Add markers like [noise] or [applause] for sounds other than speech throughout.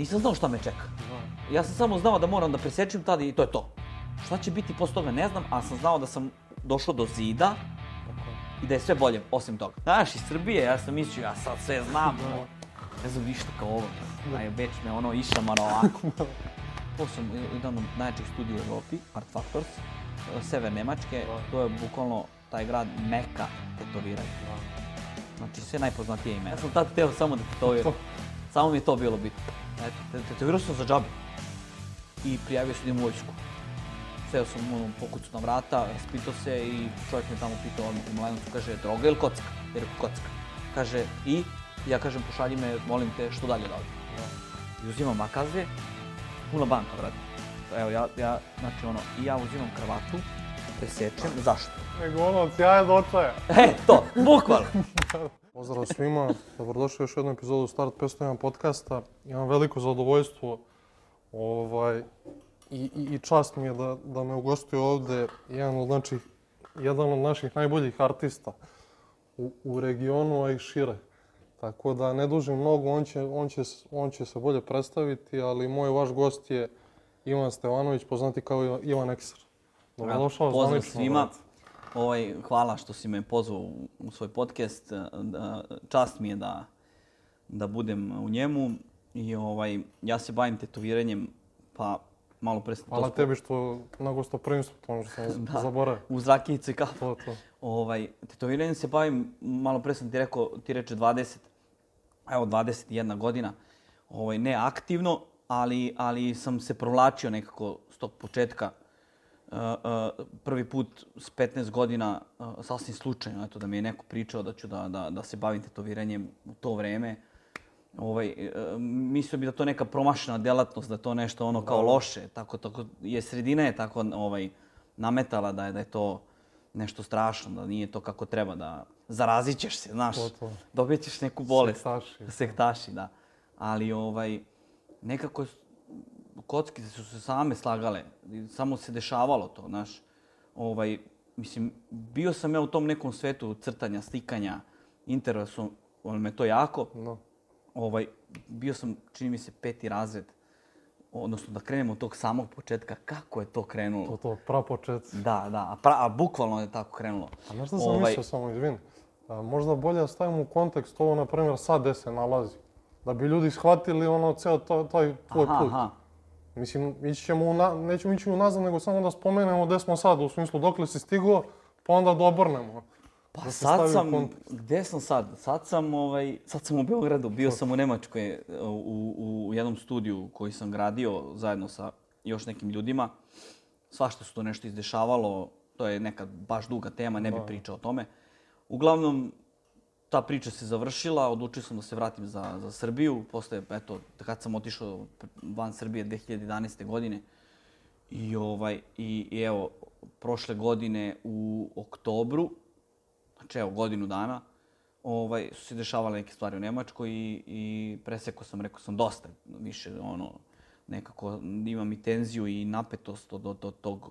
nisam znao šta me čeka. Ja sam samo znao da moram da presečem tada i to je to. Šta će biti posle toga ne znam, ali sam znao da sam došao do zida i da je sve bolje osim toga. Znaš, iz Srbije, ja sam mislio, ja sad sve znam. Ne znam ništa kao ovo. Aj, već me ono išamano ovako. [laughs] To sam jedan od najjačih studija u Evropi, Art Factors, sever Nemačke. To je bukvalno taj grad meka tetoviranja. Znači sve najpoznatije ime. Ja sam tad hteo samo da tetoviram. [laughs] Samo mi je to bilo bitno. Eto, te- tetovirao sam za džabe. I prijavio se da u vojsku. Seo sam ono, pokucu na vrata, raspitao se i čovjek me tamo pitao odmah u Mladenovcu, kaže, droga ili kocka? Rekao, kocka. Kaže, i? Ja kažem, pošalji me, molim te, što dalje odavde. I uzimam makaze, puna banka, brate. Evo, ja, ja, znači ono, i ja uzimam kravatu, presečem, zašto? Nego ono, od sjaja do očaja. E, to, bukvalno. [laughs] Pozdrav svima, dobrodošli u još jednu epizodu Start 501 podcasta. Imam veliko zadovoljstvo ovaj, i, i, i čast mi je da, da me ugostio ovde jedan od, znači, jedan od naših najboljih artista u, u regionu, a i šire. Tako da ne dužim mnogo, on će, on, će, on će se bolje predstaviti, ali moj vaš gost je Ivan Stevanović, poznati kao Ivan Eksar. Dobrodošao Pozdrav svima. brate. Ovaj, hvala što si me pozvao u, svoj podcast. Da, čast mi je da, da budem u njemu. I ovaj, ja se bavim tetoviranjem, pa malo pre sam to Hvala tebi što na gostoprimstvu, to što sam [laughs] Da. zaboravio. uz rakijicu i kafu. To, to. Ovaj, tetoviranjem se bavim, malo pre sam ti rekao, ti reče 20, evo 21 godina, ovaj, ne aktivno, ali, ali sam se provlačio nekako s tog početka. Prvi put s 15 godina, sasvim slučajno, eto, da mi je neko pričao da ću da, da, da se bavim tetoviranjem u to vreme. Ovaj, uh, mislio bi da to neka promašena delatnost, da to nešto ono kao loše, tako, tako je sredina je tako ovaj, nametala da je, da je to nešto strašno, da nije to kako treba, da zarazit ćeš se, znaš, dobit ćeš neku bolest. Sektaši. Sektaši, da. Ali ovaj, nekako kockice su se same slagale, samo se dešavalo to, znaš. Ovaj, mislim, bio sam ja u tom nekom svetu crtanja, slikanja, interesu, me to jako. No. Ovaj, bio sam, čini mi se, peti razred, odnosno da krenemo od tog samog početka, kako je to krenulo. To, to, prapočet. Da, da, a, pra, a bukvalno je tako krenulo. A znaš šta sam mislio samo, izvini? A, možda bolje da stavimo u kontekst ovo, na primjer, sad gde se nalazi. Da bi ljudi shvatili ono, ceo to, taj tvoj aha, put. aha. Mislim, ići ćemo, u na, nećemo ići unazad, nego samo da spomenemo gde smo sad, u smislu dokle si stigao, pa onda da obrnemo. Pa Da sad sam, gde sam sad? Sad sam, ovaj, sad sam u Beogradu, bio sam u Nemačkoj u, u, u jednom studiju koji sam gradio zajedno sa još nekim ljudima. Svašta se to nešto izdešavalo, to je neka baš duga tema, ne bih pričao o tome. Uglavnom, ta priča se završila, odlučio sam da se vratim za, za Srbiju. Posle, eto, kad sam otišao van Srbije 2011. godine. I, ovaj, i, i evo, prošle godine u oktobru, znači evo godinu dana, ovaj, su se dešavale neke stvari u Nemačkoj i, i presekao sam, rekao sam dosta više, ono, nekako imam i tenziju i napetost od, od, od tog,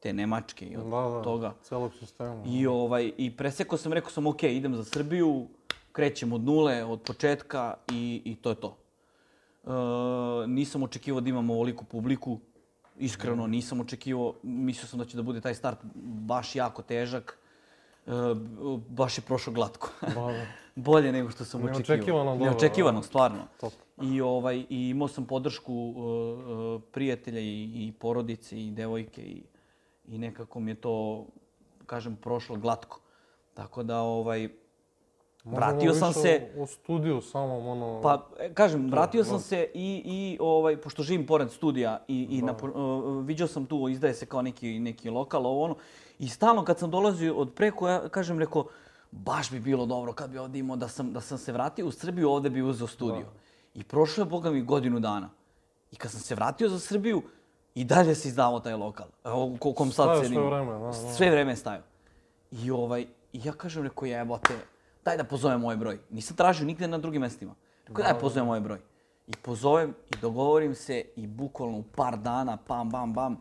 te Nemačke i od Da, da, toga. celog sistema. I, ovaj, I presekao sam, rekao sam, ok, idem za Srbiju, krećem od nule, od početka i, i to je to. E, nisam očekivao da imam ovoliku publiku, iskreno nisam očekivao, mislio sam da će da bude taj start baš jako težak, e, baš je prošao glatko. Da, da. [laughs] Bolje nego što sam očekivao. Neočekivano dobro, Neočekivano, da. stvarno. Top. I, ovaj, I imao sam podršku uh, prijatelja i, i porodice i devojke i, i nekako mi je to, kažem, prošlo glatko. Tako da, ovaj, vratio sam Možemo se, više O, o studiju samom, ono... pa e, kažem, vratio sam da. se i, i ovaj, pošto živim pored studija i, i na, uh, viđao sam tu, izdaje se kao neki, neki lokal, ovo ono. I stalno kad sam dolazio od preko, ja kažem, rekao, baš bi bilo dobro kad bi ovdje imao da sam, da sam se vratio u Srbiju, ovdje bi uzeo studio. I prošlo je, boga mi, godinu dana. I kad sam se vratio za Srbiju, i dalje se izdavao taj lokal. U ko- kom sad Stajao sve vreme, da, da. Sve vreme je stajao. I, ovaj, ja kažem, rekao, jebote, daj da pozovem moj broj. Nisam tražio nigde na drugim mestima. Rekao, daj pozovem moj broj. I pozovem i dogovorim se i bukvalno u par dana, pam, bam, bam,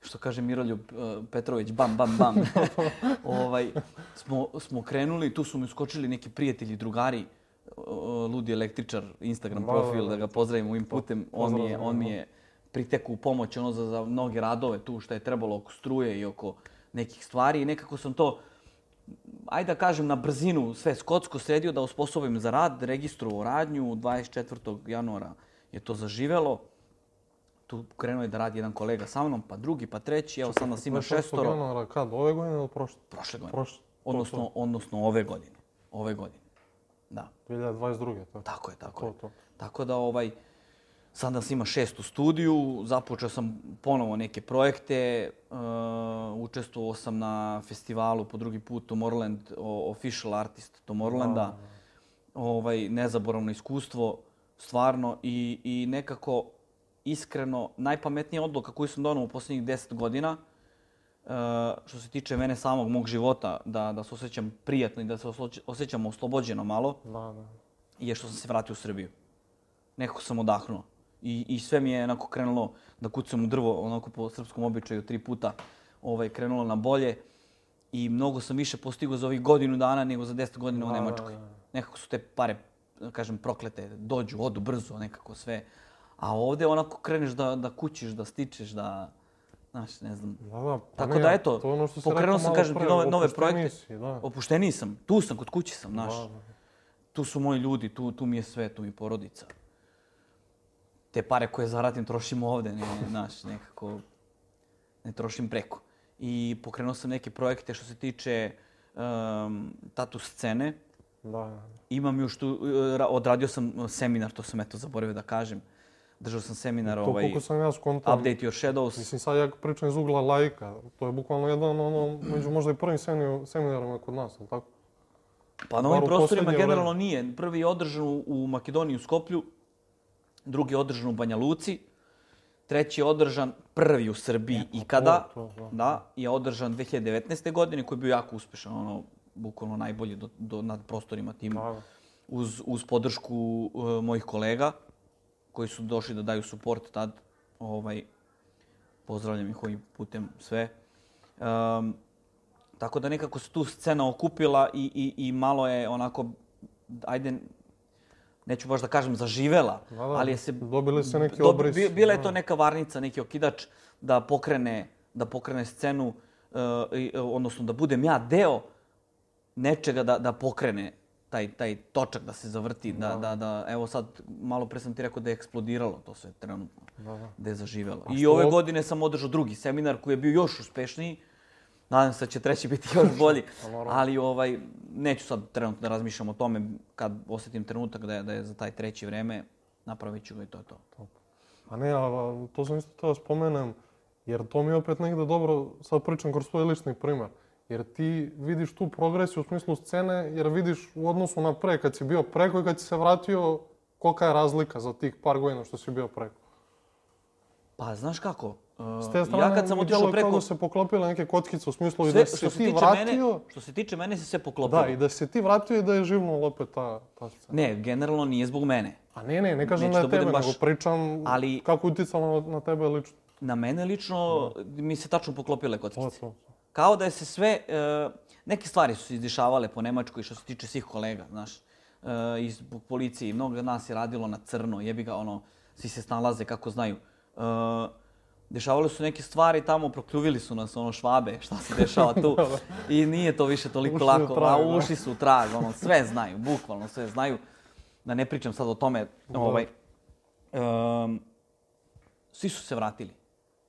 što kaže Miroljub uh, Petrović, bam, bam, bam, [laughs] ovaj, smo, smo krenuli, tu su mi uskočili neki prijatelji, drugari, o, Ludi električar, Instagram Da, da, profil, da. da ga pozdravim ovim putem. On mi je, on mi da. je priteku u pomoć ono za, za mnoge radove tu što je trebalo oko struje i oko nekih stvari i nekako sam to ajde da kažem na brzinu sve skotsko sredio da osposobim za rad, registrovao radnju 24. januara je to zaživelo. Tu krenuo je da radi jedan kolega sa mnom, pa drugi, pa treći, evo sad nas ima 26. šestoro. januara kad? Ove godine ili prošle? Prošle godine. Prošle. Odnosno, odnosno ove godine. Ove godine. Da, 2022. Tako, tako je, tako to, je. to. Tako da ovaj, sad nas ima šest u studiju, započeo sam ponovo neke projekte, uh, učestvovao sam na festivalu po drugi put Tomorrowland, official artist Tomorrowlanda. Ovaj, nezaboravno iskustvo, stvarno, i, i nekako iskreno najpametnija odluka koju sam donao u posljednjih 10 godina, uh, što se tiče mene samog mog života, da, da se osjećam prijatno i da se osjećam oslobođeno malo, Da, da. je što sam se vratio u Srbiju. Nekako sam odahnuo. I, I sve mi je onako krenulo da kucam u drvo, onako po srpskom običaju, tri puta ovaj, krenulo na bolje. I mnogo sam više postigao za ovih godinu dana nego za deset godina u Nemačkoj. Nekako su te pare, da kažem, proklete, dođu, odu brzo, nekako sve. A ovde onako kreneš da, da kućiš, da stičeš, da, znaš, ne znam. Da, da, pa Tako ne, da eto, to ono što pokrenuo sam, kažem ti, nove, nove projekte. Si, da. Opušteniji sam, tu sam, kod kuće sam, znaš. Da, da. Tu su moji ljudi, tu, tu mi je sve, tu mi je porodica. Te pare koje zaradim trošim ovde, ne, znaš, nekako ne trošim preko. I pokrenuo sam neke projekte što se tiče um, tatu scene. Da. Imam još tu, ra- odradio sam seminar, to sam eto zaboravio da kažem. Držao sam seminar, To ovaj, koliko sam ja skontao. Update Your Shadows. Mislim, sad ja pričam iz ugla lajka. To je bukvalno jedan, ono, među možda i prvim semi- seminarima kod nas, ali tako? Pa na ovim prostorima generalno nije. Prvi je održan u Makedoniji u Skoplju, drugi je održan u Banja Luci, treći je održan prvi u Srbiji ikada, to, to, da. da, je održan 2019. godine koji je bio jako uspešan, ono, bukvalno najbolji do, do, nad prostorima tim, Da, da. uz, uz podršku uh, mojih kolega koji su došli da daju suport tad. Ovaj, pozdravljam ih ovim putem sve. Um, tako da nekako se tu scena okupila i, i, i malo je onako, ajde, neću baš da kažem zaživela, Da, da. ali je se... Dobili se neki dob- obris, bi- Bila je da. to neka varnica, neki okidač da pokrene, da pokrene scenu, uh, i, odnosno da budem ja deo nečega da, da pokrene taj, taj točak da se zavrti, da, da, da, evo sad, malo pre sam ti rekao da je eksplodiralo to sve trenutno, Da, da. da je zaživelo. I ove godine sam održao drugi seminar koji je bio još uspešniji, nadam se da će treći biti još bolji, [laughs] Pa ali ovaj, neću sad trenutno da razmišljam o tome, kad osetim trenutak da je, da je za taj treći vreme, napravit ću ga i to je to. A ne, a, a, to sam isto teo da spomenem, jer to mi je opet negde dobro, sad pričam kroz svoj lični primer. Jer ti vidiš tu progresiju u smislu scene, jer vidiš u odnosu na pre, kad si bio preko i kad si se vratio, kolika je razlika za tih par godina što si bio preko. Pa, znaš kako? Uh, S te strane, ja kad sam otišao preko... kao da se poklopile neke kockice u smislu i Sve, da što si se ti vratio, mene, što se tiče mene se sve poklopilo. da, i da si ti vratio i da je živnulo opet ta, ta scena. Ne, generalno nije zbog mene. A ne, ne, ne kažem Neću na da tebe, baš- nego pričam Ali- kako uticalo na, na tebe lično. Na mene lično mi se tačno poklopile To, kockice. to. Kao da je se sve, e, neke stvari su se izdešavale po Nemačkoj što se tiče svih kolega, znaš. E, iz policije i mnogo nas je radilo na crno, jebi ga, ono, svi se snalaze kako znaju. E, dešavale su neke stvari tamo, prokljuvili su nas, ono, švabe, šta se dešava tu. [laughs] I nije to više toliko Ušli u lako. trag, A da. uši su trag, ono, sve znaju, bukvalno sve znaju. Da ne pričam sad o tome, ovaj, em, svi su se vratili.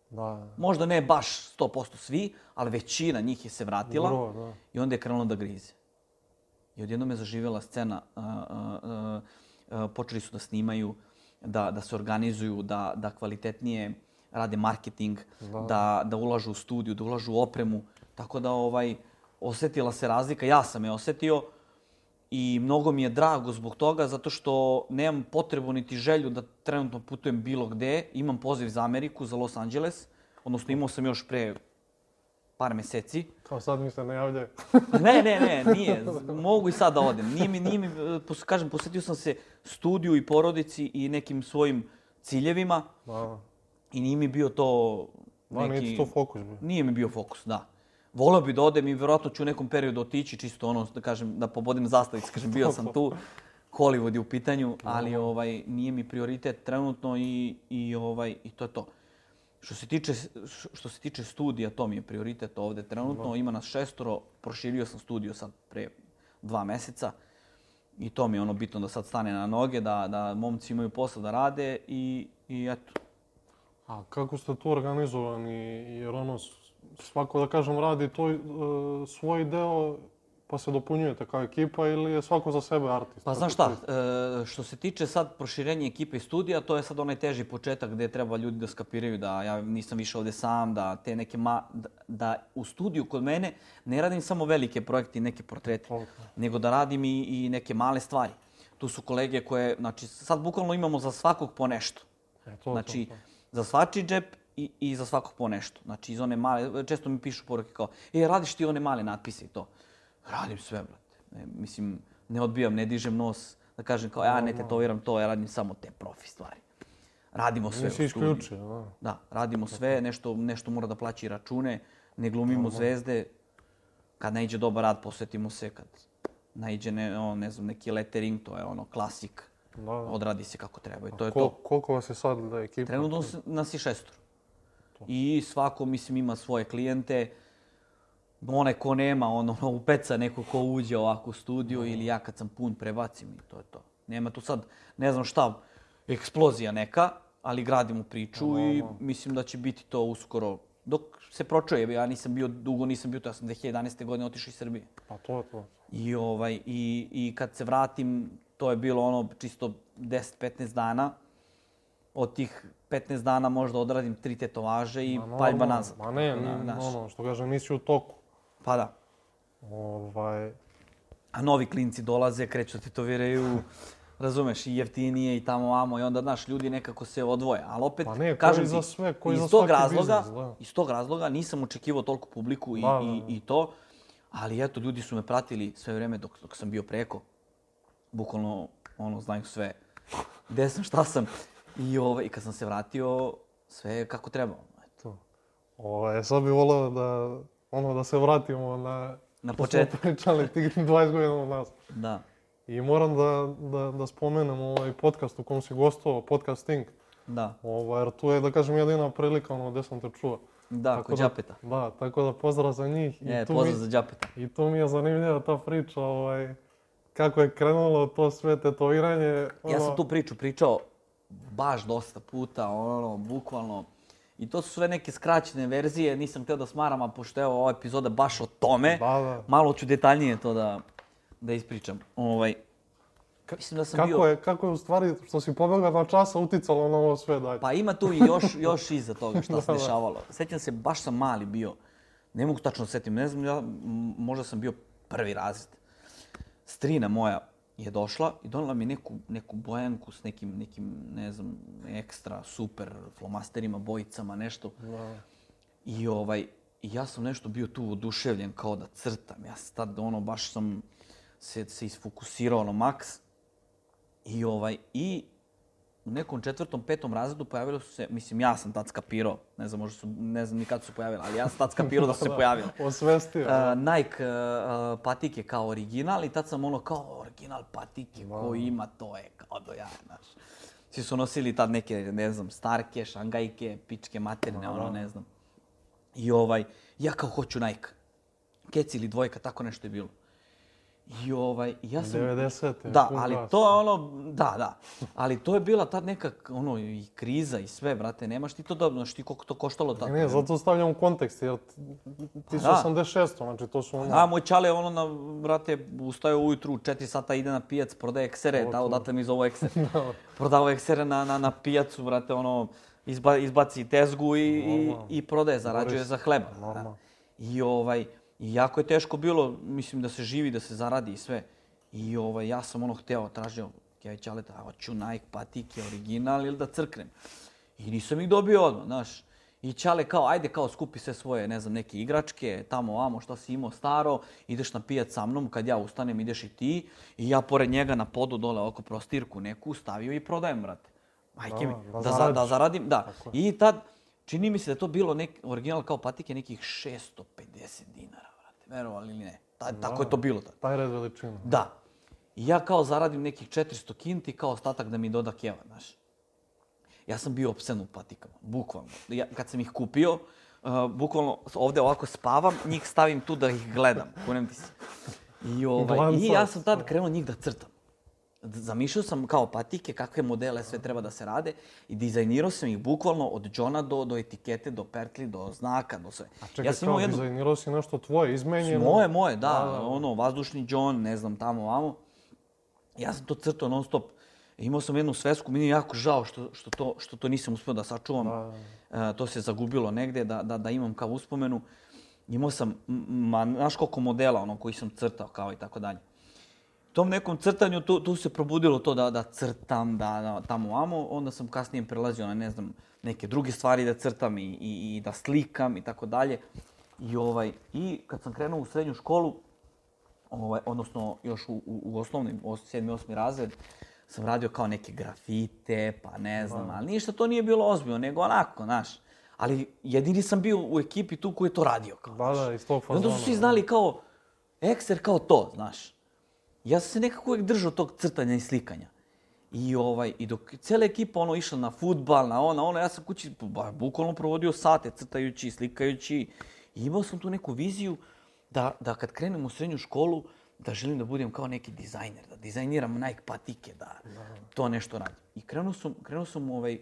Da, Možda ne baš 100% svi, ali većina njih je se vratila Gro, da. i onda je krenulo da grize. I odjednom je zaživjela scena, a, a, a, počeli su da snimaju, da, da se organizuju, da, da kvalitetnije rade marketing, Da. da, da ulažu u studiju, da ulažu u opremu. Tako da ovaj, osetila se razlika, ja sam je osetio i mnogo mi je drago zbog toga zato što nemam potrebu niti želju da trenutno putujem bilo gde. Imam poziv za Ameriku, za Los Angeles, odnosno imao sam još pre par meseci. Kao sad mi se ne javljaju. [laughs] Ne, ne, ne, nije. Mogu i sad da odem. Nije mi, nije mi, kažem, posvetio sam se studiju i porodici i nekim svojim ciljevima Da, i nije mi bio to da neki... nije ti to fokus bio. Nije mi bio fokus, da. Voleo bi da odem i vjerojatno ću u nekom periodu otići čisto ono, da kažem, da pobodim zastavicu, kažem, bio sam tu. Hollywood je u pitanju, ali ovaj nije mi prioritet trenutno i, i ovaj i to je to. Što se tiče što se tiče studija, to mi je prioritet ovde trenutno. Ima nas šestoro, proširio sam studio sad pre dva meseca. I to mi je ono bitno da sad stane na noge, da, da momci imaju posla da rade i, i eto. A kako ste tu organizovani? Jer ono, svako da kažem radi to, e, svoj deo pa se dopunjujete kao ekipa ili je svako za sebe artist? Pa znaš šta, e, što se tiče sad proširenja ekipe i studija, to je sad onaj teži početak gde treba ljudi da skapiraju da ja nisam više ovde sam, da te neke ma, da, da u studiju kod mene ne radim samo velike projekte i neke portrete, okay. nego da radim i, i neke male stvari. Tu su kolege koje, znači sad bukvalno imamo za svakog po nešto. E, to, znači, to, to. Za svačiji džep i, i za svakog po nešto. Znači iz one male, često mi pišu poruke kao, e, radiš ti one male natpise i to. Radim sve, brate. Ne, mislim, ne odbijam, ne dižem nos da kažem kao ja ne tetoviram to, ja radim samo te profi stvari. Radimo sve Nisi u isključio, da. Da, radimo sve, nešto, nešto mora da plaći račune, ne glumimo zvezde. Kad ne iđe dobar rad, posvetimo se. Kad ne iđe ne, ono, ne znam, neki lettering, to je ono klasik. Da, da. Odradi se kako treba i to je Kol, to. koliko vas je sad da ekipa? Trenutno nas je šestor. I svako, mislim, ima svoje klijente. Onaj ko nema, ono, upeca neko ko uđe ovako u studiju ili ja kad sam pun prebacim i to je to. Nema tu sad, ne znam šta, eksplozija neka, ali gradimo priču i mislim da će biti to uskoro. Dok se pročuje, ja nisam bio, dugo nisam bio, to ja sam 2011. godine otišao iz Srbije. Pa to je to. I, ovaj, i, I kad se vratim, to je bilo ono čisto 10-15 dana. Od tih 15 dana možda odradim tri tetovaže i Ma, paljba nazad. Ma ne, Na- ni, znaš. ono, što kažem, nisi u toku. Pa da. Ovaj, A novi klinci dolaze, kreću da tetoviraju, razumeš, i jeftinije i tamo vamo i onda, znaš, ljudi nekako se odvoje. Ali opet, Pa ne, kažem i ti, za sve, ko i iz za tog razloga, biznis, da. iz tog razloga nisam očekivao toliko publiku i, Da, da, i, da. i to. Ali eto, ljudi su me pratili sve vreme dok, dok sam bio preko. Bukvalno, ono, znaju sve. Gde sam, šta sam. I, ovaj, i kad sam se vratio, sve je kako treba. Eto. to. Ovaj, sad bih volao da, ono, da se vratimo na... Na početak. pričali tih [laughs] 20 godina od nas. Da. I moram da, da, da spomenem ovaj podcast u kom si gostovao, podcast Think. Da. Ovaj, jer tu je, da kažem, jedina prilika ono, gde sam te čuo. Da, Tako kod da- Đapeta. Da, tako da pozdrav za njih. E, tu pozdrav mi, za Đapeta. I tu mi je zanimljiva ta priča, ovaj, kako je krenulo to sve tetoviranje. Ja sam ono- tu priču pričao baš dosta puta, ono, bukvalno. I to su sve neke skraćene verzije, nisam htio da smaram, a pošto je ova epizoda baš o tome, Da, da. malo ću detaljnije to da, da ispričam. Ovaj, mislim da sam bio... Kako je, kako je u stvari, što si pobegla na časa, uticalo na ovo sve dalje? Pa ima tu i još, još iza toga šta se [laughs] Da, da. dešavalo. Sećam se, baš sam mali bio. Ne mogu tačno da setim, ne znam, ja, možda sam bio prvi razred. Strina moja je došla i donela mi neku, neku bojanku s nekim, nekim, ne znam, ekstra, super flomasterima, bojicama, nešto. Da. I ovaj, ja sam nešto bio tu oduševljen kao da crtam. Ja sam tad ono baš sam se, se isfokusirao na maks. I ovaj, i u nekom četvrtom, petom razredu pojavilo su se, mislim ja sam tad skapirao, ne znam, možda su, ne znam ni kad su pojavile, ali ja sam tad skapirao da su se [laughs] pojavile. Osvestio. Uh, Nike uh, patike kao original i tad sam ono kao original patike, ko ima to je kao do jaja, znaš. Svi su nosili tad neke, ne znam, starke, šangajke, pičke materne, ono, ne znam. I ovaj, ja kao hoću Nike. Kec ili dvojka, tako nešto je bilo. I ovaj, ja sam... 90. Da, ali to je ono, da, da. Ali to je bila tad neka, ono, i kriza i sve, brate, nemaš ti to da, znaš ti koliko to koštalo tad. Ne, ne, zato stavljam u kontekst, jer ti- ti su da. 86, znači to su ono... Da, moj čale ono na, brate, ustaje ujutru u 4 sata, ide na pijac, prodaje eksere, da, odatle mi zovu ekser. [laughs] Prodava eksere na, na, na pijacu, brate, ono, izba, izbaci tezgu i, i, i prodaje, zarađuje Boris, za hleba. normalno. Da. I ovaj, i jako je teško bilo, mislim, da se živi, da se zaradi i sve. I ovaj, ja sam ono hteo, tražio, ja i Ćaleta, hoću Nike patike, original ili da crknem. I nisam ih dobio odmah, znaš. I Ćale kao, ajde kao skupi sve svoje, ne znam, neke igračke, tamo, vamo, šta si imao staro, ideš na pijac sa mnom, kad ja ustanem ideš i ti. I ja pored njega na podu dole oko prostirku neku stavio i prodajem, brate. Majke Da, mi, da da, za, zaradiš. da zaradim, da. I tad, čini mi se da je to bilo nek, original kao patike nekih 650 dinara, brate. Verovali ili ne. Ta, Tako je to bilo tad. Taj red veličina. Da. I ja kao zaradim nekih 400 kinti, kao ostatak da mi doda keva, znaš. Ja sam bio opsen u patikama, bukvalno. Ja, kad sam ih kupio, uh, bukvalno ovde ovako spavam, njih stavim tu da ih gledam, kunem ti se. I, ovaj, I ja sam tad krenuo njih da crtam. Zamišljao sam kao patike, kakve modele sve treba da se rade i dizajnirao sam ih bukvalno od Johna do, do etikete, do pertli, do znaka, do sve. A čekaj, ja sam kao jednu... dizajnirao si nešto tvoje, izmenjeno? Moje, moje, da. da, da. Ono, vazdušni John, ne znam, tamo, vamo. Ja sam to crtao non stop. Imao sam jednu svesku, meni je jako žao što, što, to, što to nisam uspio da sačuvam. Da, da. E, to se zagubilo negde, da, da, da imam kao uspomenu. Imao sam, ma, znaš koliko modela, ono, koji sam crtao, kao i tako dalje tom nekom crtanju tu, tu se probudilo to da, da crtam, da, da tamo amo. Onda sam kasnije prelazio na, ne znam, neke druge stvari da crtam i, i, i da slikam i tako dalje. I, ovaj, I kad sam krenuo u srednju školu, ovaj, odnosno još u, u, u osnovnim, 7. 8. razred, sam radio kao neke grafite, pa ne znam, ali ništa to nije bilo ozbiljno, nego onako, znaš. Ali jedini sam bio u ekipi tu koji je to radio. Kao, da, da, iz tog fazona. Onda su svi znali kao, ekser kao to, znaš ja sam se nekako uvijek držao tog crtanja i slikanja. I, ovaj, i dok cijela ekipa ono išla na futbal, na ono, ono, ja sam kući ba, bukvalno provodio sate crtajući, slikajući. I imao sam tu neku viziju da, da kad krenem u srednju školu, da želim da budem kao neki dizajner, da dizajniram Nike patike, da to nešto radim. I krenuo sam, krenuo sam ovaj,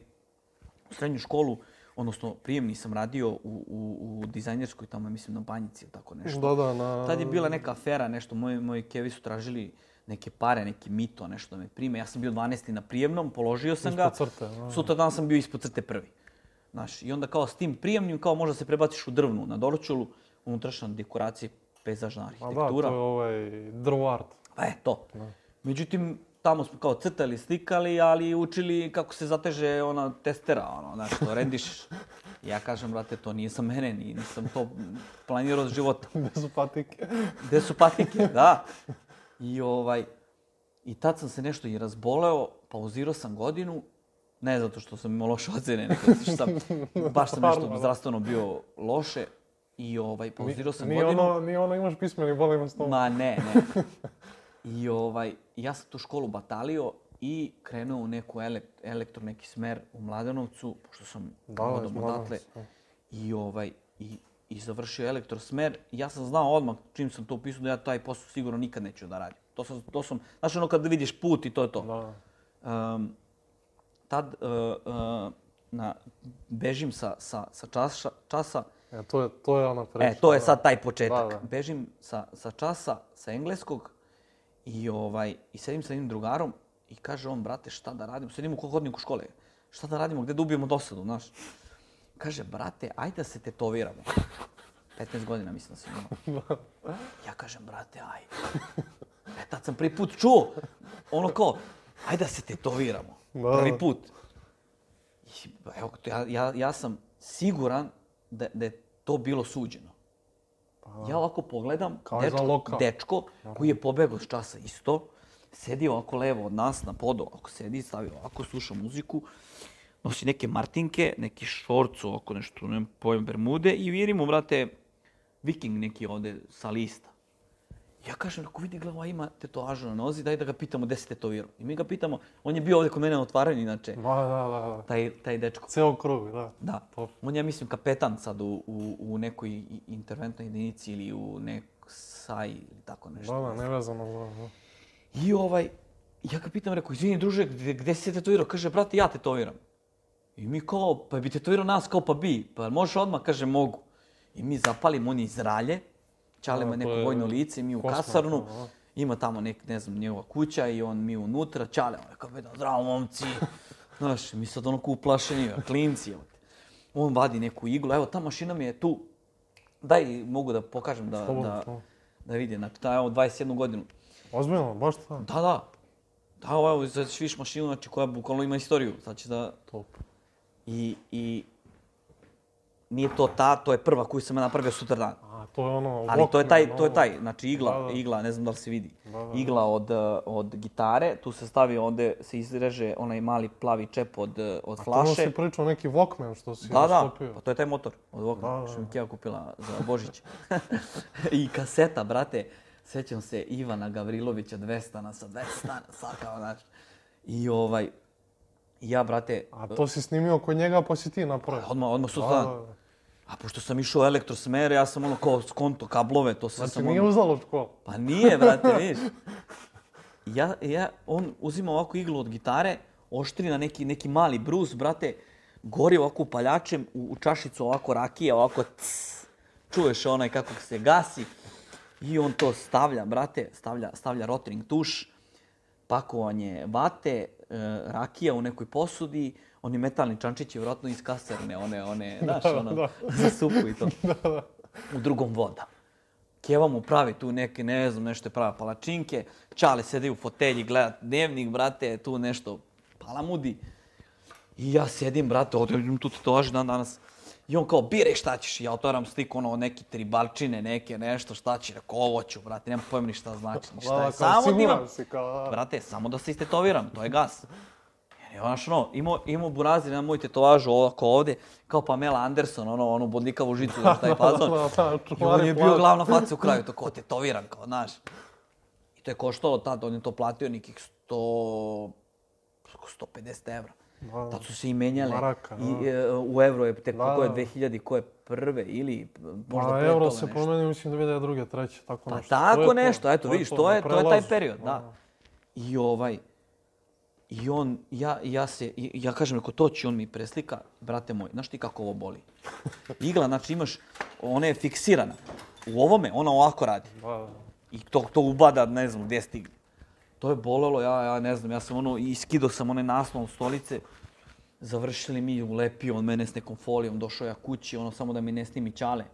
u srednju školu, odnosno prijemni sam radio u, u, u dizajnerskoj tamo, mislim, na banjici ili tako nešto. Da, da, na... Tad je bila neka afera, nešto, moji, moji kevi su tražili neke pare, neki mito, nešto da me prime. Ja sam bio 12. na prijemnom, položio sam ga. Ispod crte. Da. Sutra dan sam bio ispod crte prvi. Znaš, I onda kao s tim prijemnim, kao možda se prebaciš u drvnu, na Doročulu, unutrašnja dekoracija, pejzažna arhitektura. A da, to je ovaj drvo art. Pa je, to. Da. Međutim, tamo smo kao crtali, slikali, ali učili kako se zateže ona testera, ono, znaš, to rendiš. Ja kažem, brate, to nije sa mene, nisam to planirao od života. [laughs] Gde su patike? Gde su patike, da. I ovaj, i tad sam se nešto i razboleo, pauzirao sam godinu, ne zato što sam imao loše ocene, nego što sam, [laughs] baš sam nešto zdravstveno bio loše. I ovaj, pauzirao sam ni, godinu. Ono, nije ono imaš pismeni boli na stomu. Ma ne, ne. [laughs] I ovaj, ja sam tu školu batalio i krenuo u neku ele, elektro neki smer u Mladenovcu, pošto sam da, rodom odatle. Da. I, ovaj, i, I završio elektro smer. Ja sam znao odmah čim sam to upisao da ja taj posao sigurno nikad neću da radim. To sam, to sam, znaš ono kad vidiš put i to je to. Da. Um, tad uh, uh, na, bežim sa, sa, sa časa, časa E, to je, to je ona priča. E, to je sad taj početak. Da, da. Bežim sa, sa časa, sa engleskog, I, ovaj, I sedim sa jednim drugarom i kaže on, brate, šta da radimo? Sedim u hodniku škole. Šta da radimo? Gde da ubijemo dosadu, znaš? Kaže, brate, ajde da se tetoviramo. 15 godina mislim da sam imao. [laughs] Ja kažem, brate, ajde. E, tad sam prvi put čuo. Ono kao, ajde da se tetoviramo. Da. Prvi put. I, evo, ja, ja, ja sam siguran da, da je to bilo suđeno. Pa, ja ovako pogledam, kao dečko, dečko koji je pobegao s časa isto, sedi ovako levo od nas na podu, ako sedi, stavi ovako, sluša muziku, nosi neke martinke, neki šorcu, ovako nešto, ne pojem, bermude i vidimo, brate, viking neki ovde sa lista. Ja kažem, ako vidi glava ima tetovažu na nozi, daj da ga pitamo gde se tetovirao. I mi ga pitamo, on je bio ovde kod mene na otvaranju, inače. Da, da, da. da. Taj, taj dečko. Ceo krug, da. Da. Top. On je, ja mislim, kapetan sad u, u, u nekoj interventnoj jedinici ili u nek saj ili tako nešto. Da, da, nevezano, da, da. I ovaj, ja ga pitam, rekao, izvini druže, gde, gde si se tetovirao? Kaže, brate, ja tetoviram. I mi kao, pa bi tetovirao nas, kao pa bi. Pa možeš odmah? Kaže, mogu. I mi zapalimo, on je iz Ralje, Čale ima neko vojno lice, mi u kasarnu. Ima tamo nek, ne znam, njegova kuća i on mi unutra. Čale, on je kao vidio, zdravo momci. Znaš, mi sad onako uplašeni, klinci. On vadi neku iglu, evo ta mašina mi je tu. Daj, mogu da pokažem da, da, da vidi. Znači, ta je ovo 21 godinu. Ozbiljno, baš to? Da, da. Da, evo, sad ćeš viš mašinu, znači, koja bukvalno ima istoriju. Sad će da... Top. I, i nije to ta, to je prva koju sam ja napravio sutradan. A, to je ono... Ali to je taj, to je taj, znači igla, da, da. igla, ne znam da li se vidi. Da, da, da. Igla od, od gitare, tu se stavi, onda se izreže onaj mali plavi čep od, od flaše. A to si pričao neki Walkman što si Da, da, pa to je taj motor od Walkman, da, da. što mi Kija kupila za Božić. [laughs] I kaseta, brate, sećam se Ivana Gavrilovića, dve stana sa dve stana, sad kao, znaš. I ovaj, ja, brate, A to si snimio kod njega, pa si ti napravio. odmah, odmah su Da, dan. da, da. A pošto sam išao elektrosmere, ja sam ono kao skonto, kablove, to sve Znači sam nije ono... uzalo školu. Pa nije, brate, vidiš. Ja, ja, on uzima ovako iglu od gitare, oštri na neki, neki mali brus, brate, gori ovako upaljačem u, u čašicu ovako rakije, ovako cs, čuješ onaj kako se gasi i on to stavlja, brate, stavlja, stavlja rotring tuš, pakovanje vate, e, rakija u nekoj posudi, oni metalni čančići, vjerojatno iz kaserne, one, one, [laughs] znaš, ono, da. za supu i to. [laughs] U drugom voda. Keva mu pravi tu neke, ne znam, nešto je prava palačinke. Čale sedi u fotelji, gleda dnevnik, brate, tu nešto palamudi. I ja sedim, brate, ovdje tu tetovaži dan danas. I on kao, biraj šta ćeš. I ja otvaram sliku, ono, neke tribalčine, neke, nešto, šta će. Rekao, ovo ću, brate, nemam pojma ni šta znači, ni šta Da, je. Samo da imam, da. brate, samo da se istetoviram, to je gas. Je onaš ono, imao, imao Burazir na moj tetovažu ovako ovde, kao Pamela Anderson, ono, onu bodlikavu žicu, znaš taj [laughs] fazon. da, da, I on je bio glavna faca u kraju, to kao tetoviran, kao, znaš. I to je koštalo tad, on je to platio nekih 100, 150 evra. Da, da. Tad su se i menjale. Maraka, I, e, u evro je tek Da, ko je da. 2000, ko je prve ili možda Pa pre toga se promenio, mislim, 2002. treće, tako Pa nešto. tako To je to, nešto, eto, to je vidiš, to, je, to je taj period, da. I ovaj, i on, ja, ja se, ja kažem, ako to će on mi preslika, brate moj, znaš ti kako ovo boli? [laughs] Igla, znači imaš, ona je fiksirana. U ovome, ona ovako radi. I to, to ubada, ne znam, gdje stigne. To je bolelo, ja, ja ne znam, ja sam ono, iskido sam one naslov stolice, završili mi, ulepio on mene s nekom folijom, došao ja kući, ono, samo da mi ne snimi čale.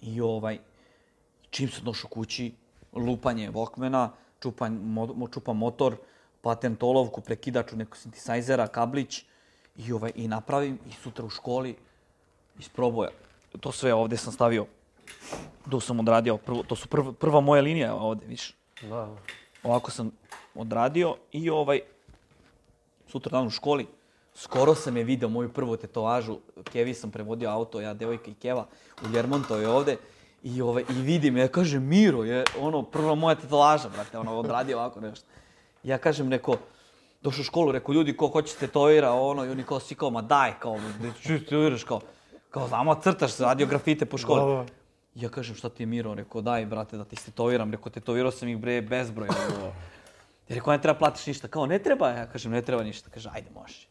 I ovaj, čim sam došao kući, lupanje Walkmana, čupan, mo, čupam motor, patent olovku, prekidač u nekog synthesizera, kablić i, ovaj, i napravim i sutra u školi isprobujem. To sve ovdje sam stavio, tu sam odradio, prvo, to su prva, prva moja linija ovdje, viš. Da. Ovako sam odradio i ovaj, sutra dan u školi, skoro sam je video moju prvu tetovažu. Kevi sam prevodio auto, ja, devojka i Keva, u Ljermontovoj ovde. I, ovaj, I vidim, ja kažem, Miro je ono, prva moja tetovaža, brate, ono, odradio ovako nešto. Ja kažem, neko, došao u školu, rekao, ljudi, ko hoće tetovira, ono, i oni kao, svi kao, ma daj, kao, da ću tetoviraš, kao, kao, znamo, crtaš, radio grafite po školi. Da, da. I Ja kažem, šta ti je Miro? Rekao, daj, brate, da ti stetoviram. Rekao, tetovirao sam ih, bre, bezbroj. Rekao, Rekao, ne treba platiš ništa. Kao, ne treba? Ja kažem, ne treba ništa. Kaže, ajde, možeš.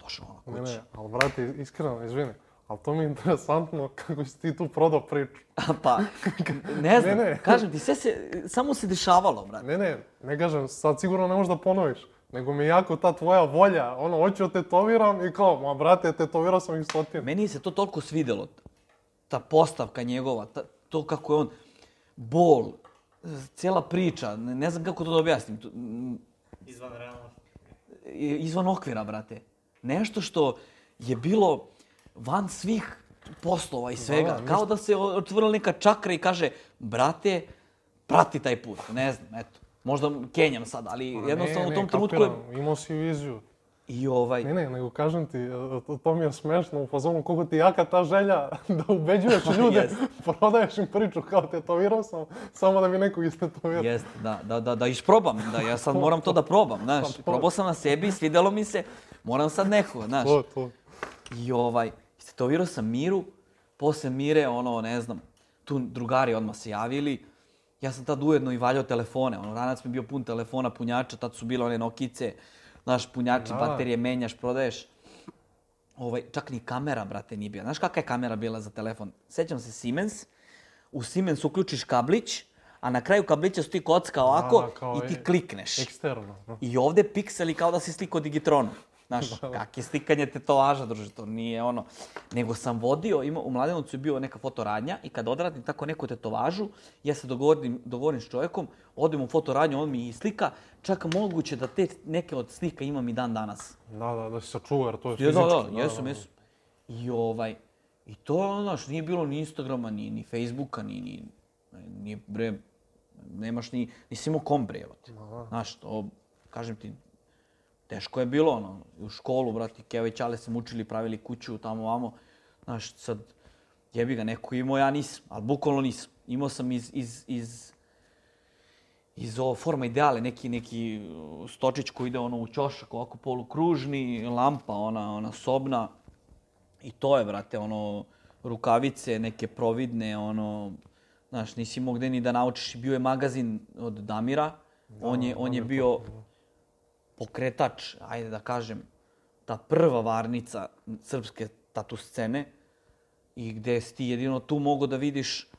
Došao ono Ne, kući. ne, ali brate, iskreno, izvini, ali to mi je interesantno [laughs] kako si ti tu prodao priču. [laughs] pa, ne znam, Ne, ne. kažem ti, sve se, samo se dešavalo, brate. Ne, ne, ne kažem, sad sigurno ne možeš da ponoviš. Nego mi je jako ta tvoja volja, ono, hoću da tetoviram i kao, ma brate, tetovirao sam ih stotinu. Meni se to toliko svidelo, ta postavka njegova, ta, to kako je on, bol, cijela priča, ne, ne znam kako to da objasnim. To, Izvan realnosti. izvan okvira, brate. Nešto što je bilo van svih poslova i svega. da, Kao da se otvorila neka čakra i kaže, brate, prati taj put. Ne znam, eto. Možda Kenjam sad, ali jednostavno ne, u tom ne, trenutku je... kapiram, Imao si viziju. I ovaj... Ne, ne, nego kažem ti, to, mi je smešno u fazonu koliko ti je jaka ta želja da ubeđuješ [laughs] ljude, Jest. [laughs] prodaješ im priču kao tetovirao sam, samo da bi nekog istetovirao. Jeste, da, da, da, da isprobam, da ja sad moram to da probam, znaš. [laughs] Pa. Probao sam na sebi, svidelo mi se, moram sad neko, znaš. To, to. I ovaj, istetovirao sam Miru, posle Mire, ono, ne znam, tu drugari odmah se javili. Ja sam tad ujedno i valjao telefone, ono, ranac mi bio pun telefona, punjača, tad su bile one Nokice, znaš, punjači, Da. baterije menjaš, prodaješ. Ovaj, čak ni kamera, brate, nije bila. Znaš kakva je kamera bila za telefon? Sećam se Siemens, u Siemens uključiš kablić, a na kraju kablića stoji kocka ovako Da, kao i ti klikneš. Eksterno. no. I ovde pikseli kao da si slikao digitronu. Znaš, kak je slikanje tetovaža, druže, to nije ono. Nego sam vodio, ima, u Mladenovcu je bio neka fotoradnja i kad odradim tako neku tetovažu, ja se dogovorim, dogovorim s čovjekom, odem u fotoradnju, on mi i slika, čak moguće da te neke od slika imam i dan danas. Da, da, da si sačuva, jer to je Ja, fizički. da, da, jesam, jesam. I ovaj, i to znaš, nije bilo ni Instagrama, ni, ni Facebooka, ni, ni, ni, bre, nemaš ni, nisi imao kom bre, evo te. Znaš, to, kažem ti, teško je bilo, ono, u školu, brati, Keva i Čale se mučili, pravili kuću tamo vamo, znaš, sad, jebi ga, neko imao, ja nisam, ali bukvalno nisam. Imao sam iz, iz, iz iz ovo forma ideale, neki, neki uh, stočić koji ide ono u ćošak, ovako polukružni, lampa ona, ona sobna. I to je, brate, ono, rukavice, neke providne, ono, znaš, nisi mogo gde ni da naučiš. Bio je magazin od Damira, on je, on je bio pokretač, ajde da kažem, ta prva varnica srpske tatu scene i gde si ti jedino tu mogo da vidiš uh,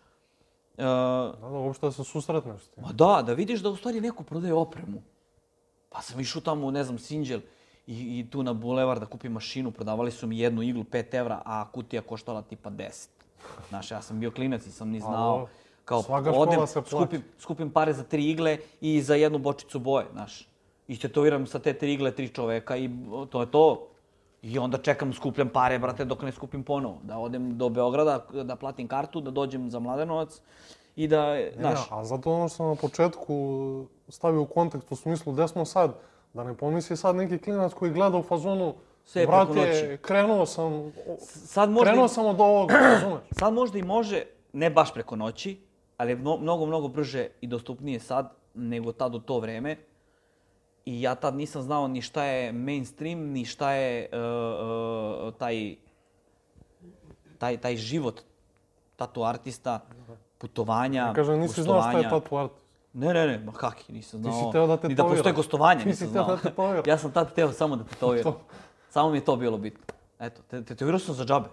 Da, da, uopšte da se susretneš s tim. Ma da, da vidiš da u stvari neko prodaje opremu. Pa sam išao tamo, ne znam, Sinđel i, i tu na bulevar da kupim mašinu. Prodavali su mi jednu iglu 5 evra, a kutija koštala tipa 10. Znaš, ja sam bio klinac i sam ni znao. dobro. Kao, škola odem, skupim, skupim pare za tri igle i za jednu bočicu boje, znaš. I tetoviram sa te tri igle tri čoveka i to je to. I onda čekam, skupljam pare, brate, dok ne skupim ponovo. Da odem do Beograda, da platim kartu, da dođem za Mladenovac i da, znaš, Ja, a zato ono što sam na početku stavio u kontekst u smislu gde smo sad, da ne pomisli sad neki klinac koji gleda u fazonu Sve Brate, noći." krenuo sam, sad možda, krenuo i, sam od ovoga, [clears throat] razumeš? sad možda i može, ne baš preko noći, ali je mnogo, mnogo brže i dostupnije sad nego tad u to vreme. I ja tad nisam znao ni šta je mainstream, ni šta je uh, uh, taj, taj, taj život tatu artista, putovanja, Kažem, nisi znao šta je tatu art. Ne, ne, ne, ma kaki, nisam znao. si teo da Ni da postoje gostovanja, Ti nisam si teo znao. da tetoviraš. ja sam tad teo samo da tetoviram. samo mi je to bilo bitno. Eto, te, tetovirao sam za džabe.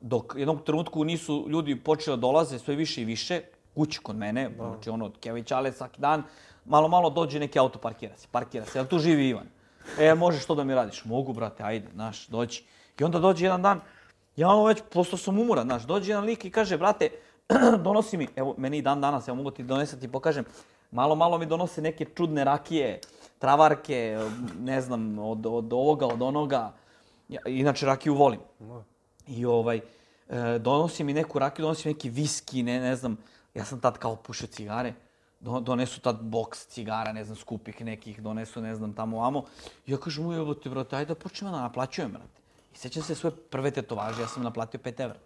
Dok jednog trenutku nisu ljudi počeli da dolaze sve više i više, kući kod mene, znači ono i Čale svaki dan, malo malo dođe neki auto parkira se, parkira se, jel tu živi Ivan? E, možeš to da mi radiš? Mogu, brate, ajde, znaš, dođi. I onda dođe jedan dan, ja ono već, postao sam umoran, znaš, dođe jedan lik i kaže, brate, [clears throat] donosi mi, evo, meni i dan danas, evo mogu ti donesati ti pokažem, malo, malo mi donose neke čudne rakije, travarke, ne znam, od, od ovoga, od onoga. Ja, inače, rakiju volim. I ovaj, e, donosi mi neku rakiju, donosi mi neki viski, ne, ne znam, ja sam tad kao pušio cigare, donesu tad boks cigara, ne znam, skupih nekih, donesu, ne znam, tamo amo. I ja kažem, uj, jebote, brate, ajde da počnemo da naplaćujem, brate. I sećam se svoje prve tetovaže, ja sam naplatio 5 evra.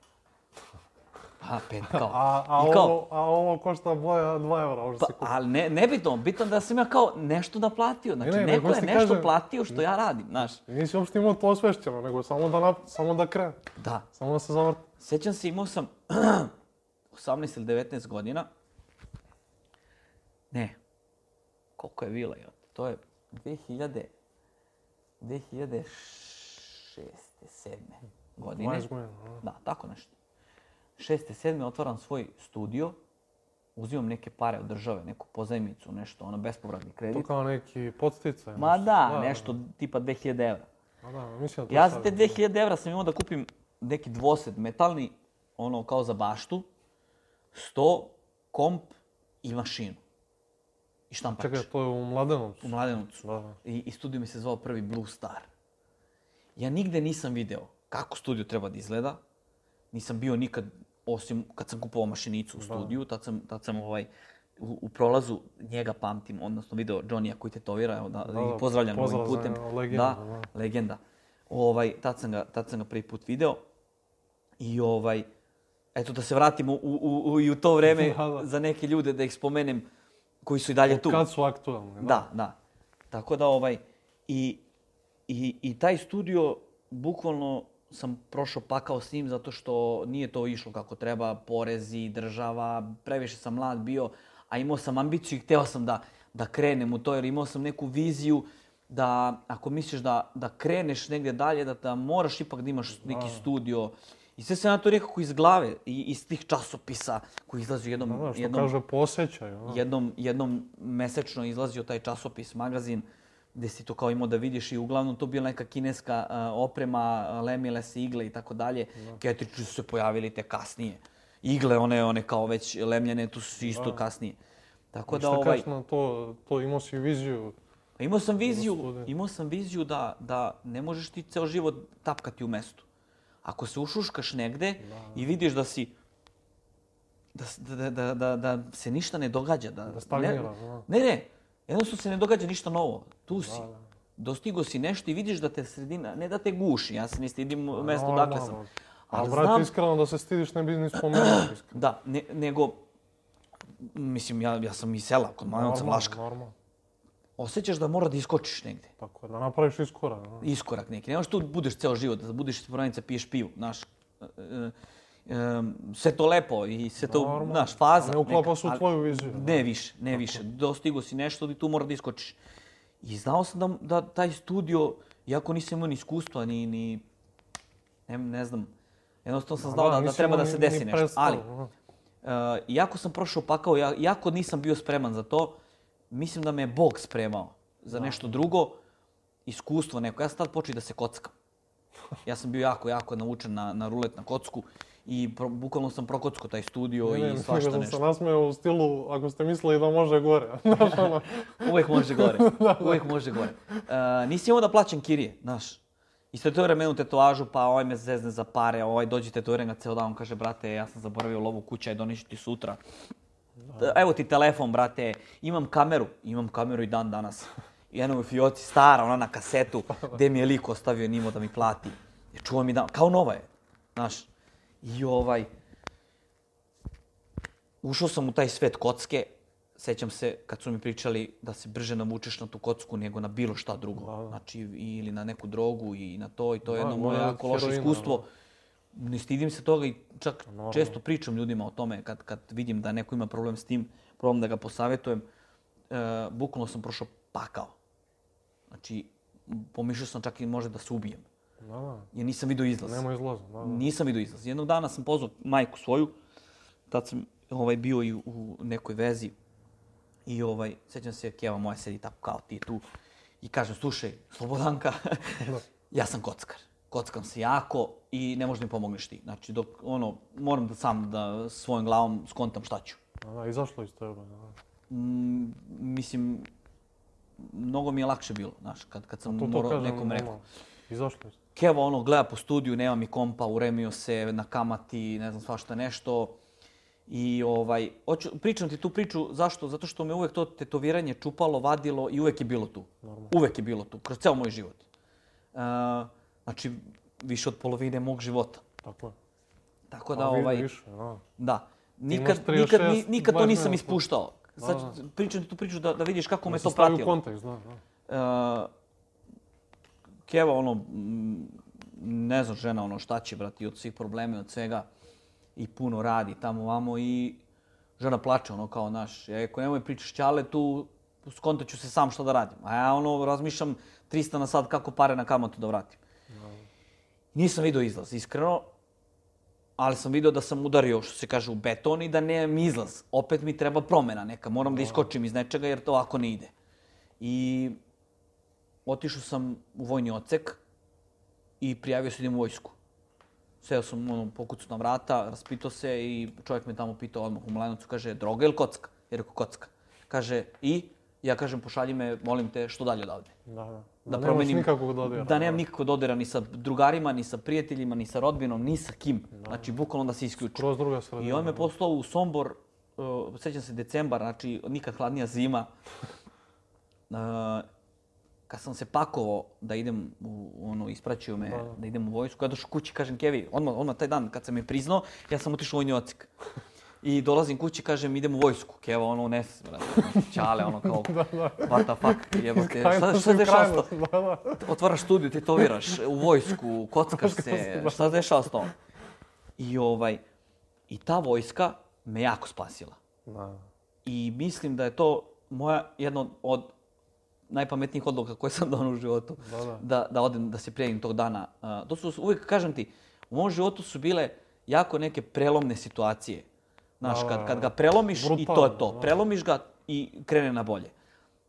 Pa, pet, [laughs] kao. A, a, I kao, ovo, a ovo košta boja 2 evra, što Pa, si kupio. ali ne, nebitno, bitno da sam ja kao nešto naplatio. Znači, Ne, ne, neko je ti nešto kažem- platio što ja radim, znaš. Nisi uopšte imao to osvešćeno, nego samo da, nap, samo da krene. Da. Samo da se zavrti. Sjećam se, imao sam [clears throat] 18 ili 19 godina. Ne. Koliko je bilo, jel? To je 2000... 2006. 7. godine. 20 godina. a? Da, tako nešto. 6. 7. otvaram svoj studio. Uzimam neke pare od države, neku pozajmicu, nešto, ono, bespovratni To kredit. kao neki podsticaj. Ma nešto. da, nešto tipa 2000 evra. Da, da, mislim da to Ja za te 2000 evra sam imao da kupim neki dvosed metalni, ono kao za baštu, sto, komp i mašinu. I štampač. Čekaj, to je u Mladenovcu. U Mladenovcu. Da, da. I, I studio mi se zvao prvi Blue Star. Ja nigde nisam video kako studio treba da izgleda. Nisam bio nikad, osim kad sam kupovao mašinicu u studiju, tad sam, tad sam ovaj, u, u prolazu njega pamtim, odnosno video Johnny-a koji tetovira, evo da, Da, da, i pozdravljam ovim pozdrav za putem. legenda, da, da. legenda. Ovaj, tad, sam ga, tad sam ga prvi put video. I ovaj, eto da se vratimo u, u, u, i u to vreme [laughs] Da, da. za neke ljude, da ih spomenem, koji su i dalje tu. Kad su aktualni, da. Da, da. Tako da ovaj, i, i, i taj studio, bukvalno sam prošao pakao s njim zato što nije to išlo kako treba, porezi, država, previše sam mlad bio, a imao sam ambiciju i hteo sam da, da krenem u to, jer imao sam neku viziju da ako misliš da, da kreneš negdje dalje, da, da moraš ipak da imaš neki studio. I sve sam ja to nekako iz glave, i iz tih časopisa koji izlazi jednom, Da, da, što jednom kaže posjećaj. Da. jednom, jednom mesečno izlazio taj časopis, magazin, gde si to kao imao da vidiš i uglavnom to bila neka kineska a, oprema, lemile se igle i tako dalje. Ketriči su se pojavili te kasnije. Igle, one, one kao već lemljene, tu su isto kasnije. Tako da Šta ovaj, kažeš na to, to imao si viziju. Pa imao sam viziju, student. imao sam viziju da, da ne možeš ti ceo život tapkati u mestu. Ako se ušuškaš negde i vidiš da si da, da, da, da, da se ništa ne događa. Da, Da stagnira, ne, da. ne, ne, jednostavno se ne događa ništa novo. Tu si. Dostigo si nešto i vidiš da te sredina, ne da te guši, ja se ne stidim mestu Normalno. dakle sam. Ali, brate, znam, iskreno da se stidiš ne bi ni spomenuo. iskreno. da, ne, nego mislim, ja, ja sam iz sela, kod Mladenovca Normalno, Vlaška. Normalno, Osjećaš da mora da iskočiš negde. tako je, da napraviš iskorak. da. Iskorak neki. Nemaš tu da budeš ceo život, da budeš porodice, piješ pivu, znaš. E, e, sve to lepo i sve to, Normalno. znaš, faza. Ne uklapa se u tvoju viziju, da. Ne više, ne više. Dostigo si nešto i tu mora da iskočiš. I znao sam da, da taj studio, iako nisam imao ni iskustva, ni, ni ne, ne znam, jednostavno sam znao da, da, nisi treba da se desi nešto. Ali, da. Uh, iako sam prošao pakao, ja, iako nisam bio spreman za to, mislim da me je Bog spremao za nešto drugo, iskustvo neko. Ja sam tad počeo i da se kockam. Ja sam bio jako, jako naučen na, na rulet, na kocku i pro, bukvalno sam prokocko taj studio Ne, ne, i svašta sam nešto. se nasmeo u stilu, ako ste mislili da može gore. [laughs] Znaš, ono, Uvijek može gore. [laughs] Uvijek može gore. Uh, nisi imao da plaćam kirije, znaš. Istetovira menu tetovažu, pa ovaj me zezne za pare, ovaj dođe tetoviran ga ceo dan, on kaže, brate, ja sam zaboravio lovu kuća i doneću ti sutra. Evo ti telefon, brate, imam kameru, imam kameru i dan danas. I jedno u fioci, stara, ona na kasetu, gde mi je lik ostavio nimo da mi plati. Ja čuvam i dan, kao nova je, znaš. I ovaj, ušao sam u taj svet kocke, sećam se kad su mi pričali da se brže navučeš na tu kocku nego na bilo šta drugo. Da, da. Znači, ili na neku drogu i na to i to je Da, jedno moje jako loše iskustvo. Ne stidim se toga i čak Normalno. često pričam ljudima o tome kad, kad vidim da neko ima problem s tim, problem da ga posavetujem. E, bukvalno sam prošao pakao. Znači, pomišljao sam čak i može da se ubijem. Da, da. Jer nisam vidio izlaz. Nema izlaza, da, da. Nisam vidio izlaz. Jednog dana sam pozvao majku svoju, tad sam ovaj, bio i u nekoj vezi i ovaj, sećam se, Keva moja sedi tako kao ti tu i kažem, slušaj, Slobodanka, [laughs] ja sam kockar. Kockam se jako i ne možeš mi pomogneš ti. Znači, dok, ono, moram da sam da svojom glavom skontam šta ću. Da, da, izašlo iz tebe. Da. Mm, mislim, mnogo mi je lakše bilo, znaš, kad, kad sam To, to morao kažem, nekom rekao. izašlo iz Kevo ono gleda po studiju, nema mi kompa, uremio se na kamati, ne znam svašta nešto. I ovaj, hoću, pričam ti tu priču, zašto? Zato što me uvek to tetoviranje čupalo, vadilo i uvek je bilo tu. Normalno. Uvek je bilo tu, kroz ceo moj život. Uh, znači, više od polovine mog života. Tako je. Tako da, vidi ovaj, Više, da. da. Nikad, 36, nikad, ni- nikad to 20 nisam ispuštao. Sad Da, pričam ti tu priču da, da vidiš kako me Da to se stavi u pratilo. kontekst, da, da. Uh, Keva, ono, ne znam žena, ono, šta će, brati, od svih problema i od svega. I puno radi tamo vamo i žena plače, ono, kao, naš, ja ako nemoj pričaš ćale tu, skontat ću se sam šta da radim. A ja, ono, razmišljam 300 na sad kako pare na kamatu da vratim. Nisam vidio izlaz, iskreno, ali sam vidio da sam udario, što se kaže, u beton i da nemam izlaz. Opet mi treba promena neka, moram da iskočim iz nečega jer to ovako ne ide. I otišao sam u vojni odsek i prijavio se idem u vojsku. Seo sam ono, pokucao na vrata, raspitao se i čovjek me tamo pitao odmah u Mladenovcu, kaže, droga ili kocka? Ja rekao, kocka. Kaže, i? Ja kažem, pošalji me, molim te, što dalje odavde. Da, da. Da, Da, promenim, nikakvog dodira. Da nemam nikakvog dodira ni sa drugarima, ni sa prijateljima, ni sa rodbinom, ni sa kim. Znači, bukvalno da se isključi. Kroz druga sredina. I on me da. poslao u Sombor, uh, sećam se decembar, znači nikad hladnija zima. Uh, [laughs] kad sam se pakovao da idem u ono ispraćio me da, Da. idem u vojsku, ja došao kući kažem Kevi, odmah odmah taj dan kad sam je priznao, ja sam otišao u vojni odsek. [laughs] I dolazim kući, kažem, idem u vojsku. Keva, ono, nes, brate, čale, ono, kao, [laughs] Da, da. what the fuck, jebote, šta, šta se dešava s? Da, da. Otvaraš studiju, tetoviraš, u vojsku, kockaš se, šta se dešava s tom? I ovaj, i ta vojska me jako spasila. Da. I mislim da je to moja jedna od- najpametnijih odluka koje sam donao u životu. Da, da. Da, da odem, da se prijavim tog dana. A, to su, uvijek kažem ti, u mom životu su bile jako neke prelomne situacije. Znaš, Da, kad, da, kad da. ga prelomiš i to je Brutalno, to. da. Prelomiš ga i krene na bolje.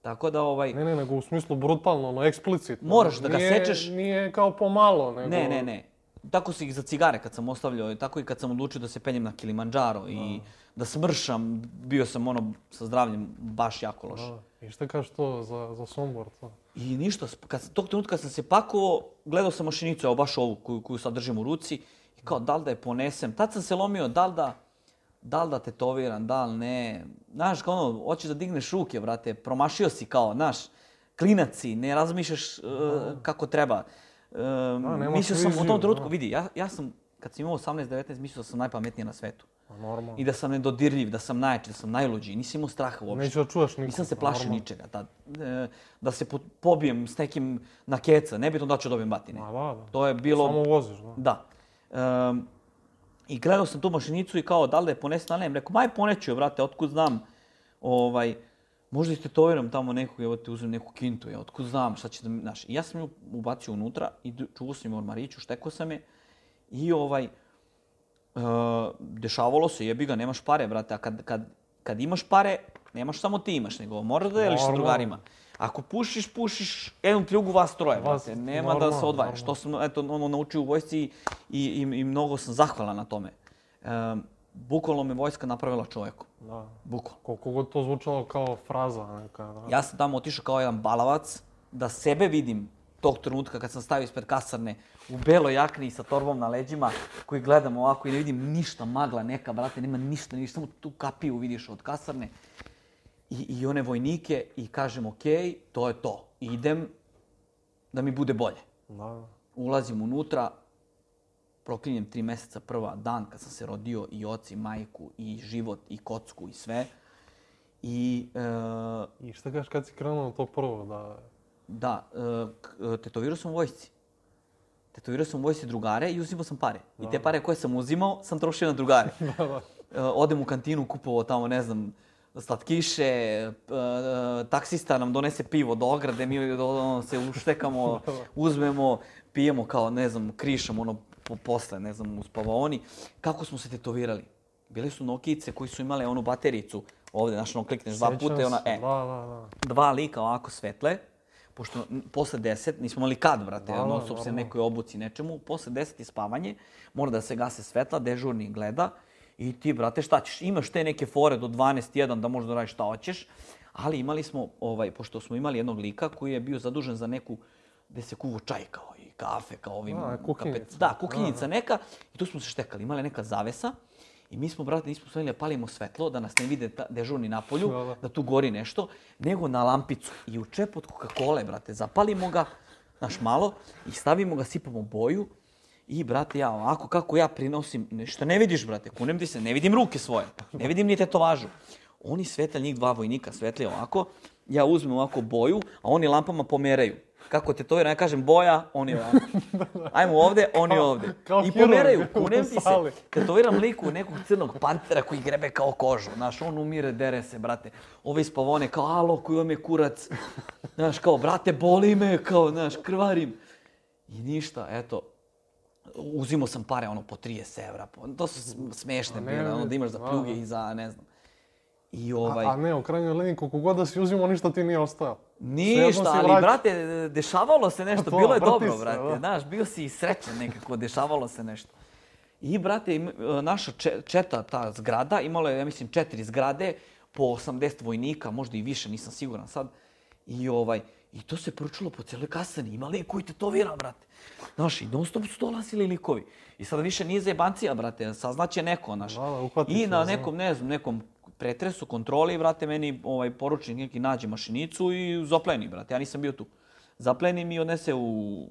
Tako da, ovaj, Ne, ne, nego u smislu brutalno, ono, eksplicitno. Moraš da ga Nije- sečeš. Nije kao pomalo, nego... Ne, ne, ne. Tako se ih za cigare kad sam ostavljao, tako i kad sam odlučio da se penjem na Kilimanjaro i da smršam, bio sam ono sa zdravljem baš jako loš. Da. I šta kažeš to za, za Sombor? To? I ništa, kad, tog trenutka sam se pakovao, gledao sam mašinicu, evo baš ovu koju, koju sad držim u ruci, i kao da li da je ponesem. Tad sam se lomio da li da, da li da tetoviram, da li ne. Znaš, kao ono, hoćeš da digneš ruke, brate, promašio si kao, znaš, klinac si, ne razmišljaš e, kako treba. E, nemaš mislio sam u tom trenutku, da. vidi, ja, ja sam kad sam imao 18-19, mislio da sam najpametniji na svetu. Normalno. I da sam nedodirljiv, da sam najjači, da sam najluđi. Nisam imao straha uopšte. Neću da čuješ nikog. Nisam se plašio normalno. ničega. E, da se po- pobijem s nekim na keca, nebitno da ću dobijem batine. Ma da, da. To je bilo... Samo voziš, da. Da. Ehm, I gledao sam tu mašinicu i kao, da li da je ponesem, ali ne. Rekao, maj poneću je, brate, otkud znam, ovaj, možda istetoviram tamo nekog, evo te uzmem neku kintu, ja, otkud znam šta će da mi, znaš. I ja sam ju ubacio unutra i čuvao sam je u ormariću, štekao sam je i ovaj, e, dešavalo se, jebi ga, nemaš pare, brate, a kad, kad, kad imaš pare, nemaš samo ti imaš, nego moraš da deliš sa drugarima. Ako pušiš, pušiš jednu pljugu vas troje, Vas- brate. Nema da se normalno, odvajaš. normalno. To sam eto, ono, naučio u vojsci i, i, i mnogo sam zahvalan na tome. Um, bukvalno me vojska napravila čovjekom. Da. Bukvalno. Koliko god to zvučalo kao fraza neka, da. Ja sam tamo otišao kao jedan balavac, da sebe vidim tog trenutka kad sam stavio ispred kasarne u beloj jakni i sa torbom na leđima, koji gledam ovako i ne vidim ništa, magla neka, brate, nema ništa, ništa, samo tu kapiju vidiš od kasarne. I, i one vojnike i kažem, ok, to je to. Idem da mi bude bolje. Da, da. ulazim unutra, proklinjem tri meseca prva dan kad sam se rodio i oci, i majku, i život, i kocku, i sve. I e, I šta kažeš kad si krenuo na to prvo, da... da, k- tetovirao sam u vojsci. Tetovirao sam u vojsci drugare i uzimao sam pare. I te pare koje sam uzimao sam trošio na drugare. [laughs] da, da. E, odem u kantinu, kupovao tamo, ne znam, slatkiše, e, taksista nam donese pivo do ograde, mi ono, se uštekamo, [laughs] uzmemo, pijemo kao, ne znam, krišom, ono, po, posle, ne znam, u spavaoni. Kako smo se tetovirali? Bile su nokice koji su imale onu batericu, ovde, znaš, ono, klikneš dva puta i ona, e, Da, da, da. dva lika ovako svetle, pošto posle 10, nismo imali kad, brate, da, non stop se nekoj obuci nečemu, posle 10 je spavanje, mora da se gase svetla, dežurni gleda i ti, brate, šta ćeš? Imaš te neke fore do 12.1 da možeš da radiš šta hoćeš, ali imali smo, ovaj, pošto smo imali jednog lika koji je bio zadužen za neku, gde se kuvo čaj kao i kafe, kao ovim... Da, kuhinjica. kapet- Da, kuhinjica neka i tu smo se štekali. Imala je neka zavesa i mi smo, brate, nismo smeli da palimo svetlo, da nas ne vide ta, dežurni na polju, Da, tu gori nešto, nego na lampicu. I u čep od Coca-Cola, brate, zapalimo ga, znaš, malo, i stavimo ga, sipamo boju, i, brate, ja ovako kako ja prinosim, nešto ne vidiš, brate, kunem ti se, ne vidim ruke svoje, ne vidim ni tetovažu. Oni svetlja, njih dva vojnika svetlje ovako, ja uzmem ovako boju, a oni lampama pomeraju. Kako tetovira, ja kažem boja, oni ovako. [laughs] Ajmo ovde, oni Kao- ovde. kao I pomeraju, kunem ti se. Tetoviram liku nekog crnog pantera koji grebe kao kožu. Znaš, on umire, dere se, brate. Ove iz pavone, kao, alo, koji vam je kurac. Znaš, kao, brate, boli me, kao, znaš, krvarim. I ništa, eto, uzimo sam pare, ono, po 30 evra. Po, to su sm- smešne bile, ono, da imaš za da, pljuge da. i za, ne znam. I ovaj... A, a ne, u krajnjoj liniji, koliko god da si uzimao, ništa ti nije ostao. Ništa, ali vraća- brate, dešavalo se nešto, To, bilo je dobro, se, brate. da. Znaš, bio si i srećan nekako, dešavalo se nešto. I, brate, e, naša če- četa, ta zgrada, imala je, ja mislim, četiri zgrade, po 80 vojnika, možda i više, nisam siguran sad. I ovaj, i to se pručilo po cijeloj kasani, ima lik koji tetovira, brate. Znaš, i non stop su dolazili likovi. I sad više nije zajebancija, brate, saznaće neko, znaš. Da, da, I na znam. nekom, ne znam, nekom pretresu, kontroli, brate, meni ovaj poručnik neki nađe mašinicu i zapleni, brate. Ja nisam bio tu. Zapleni mi i odnese u,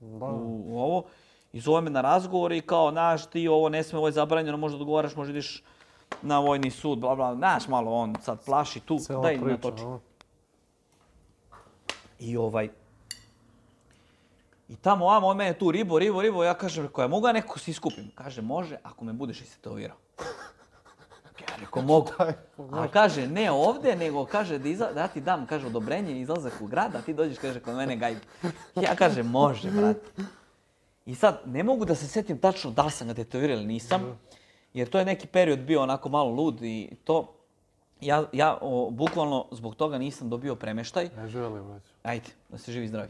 Da. u, u ovo. I zove me na razgovor i kao, znaš, ti ovo ne sme, ovo je zabranjeno, možda odgovaraš, možda ideš na vojni sud, bla, bla. Znaš, malo on sad plaši tu, Cela daj priča, natoči. da. I ovaj... I tamo, vamo, on mene tu ribo, ribo, ribo, ja kažem, rekao, ja mogu ja nekako se iskupim? Kaže, može, ako me budeš istetovirao. Ja rekao, mogu. A kaže, ne ovde, nego kaže da, iza, da ja ti dam, kaže, odobrenje izlazak u grad, a ti dođeš, kaže, kod mene gajbi. Ja kažem, može, brate. I sad, ne mogu da se setim tačno da li sam ga tetovirao ili nisam, jer to je neki period bio onako malo lud i to, ja, ja o, bukvalno zbog toga nisam dobio premeštaj. Ne želi, već. Ajde, da se živi zdravi.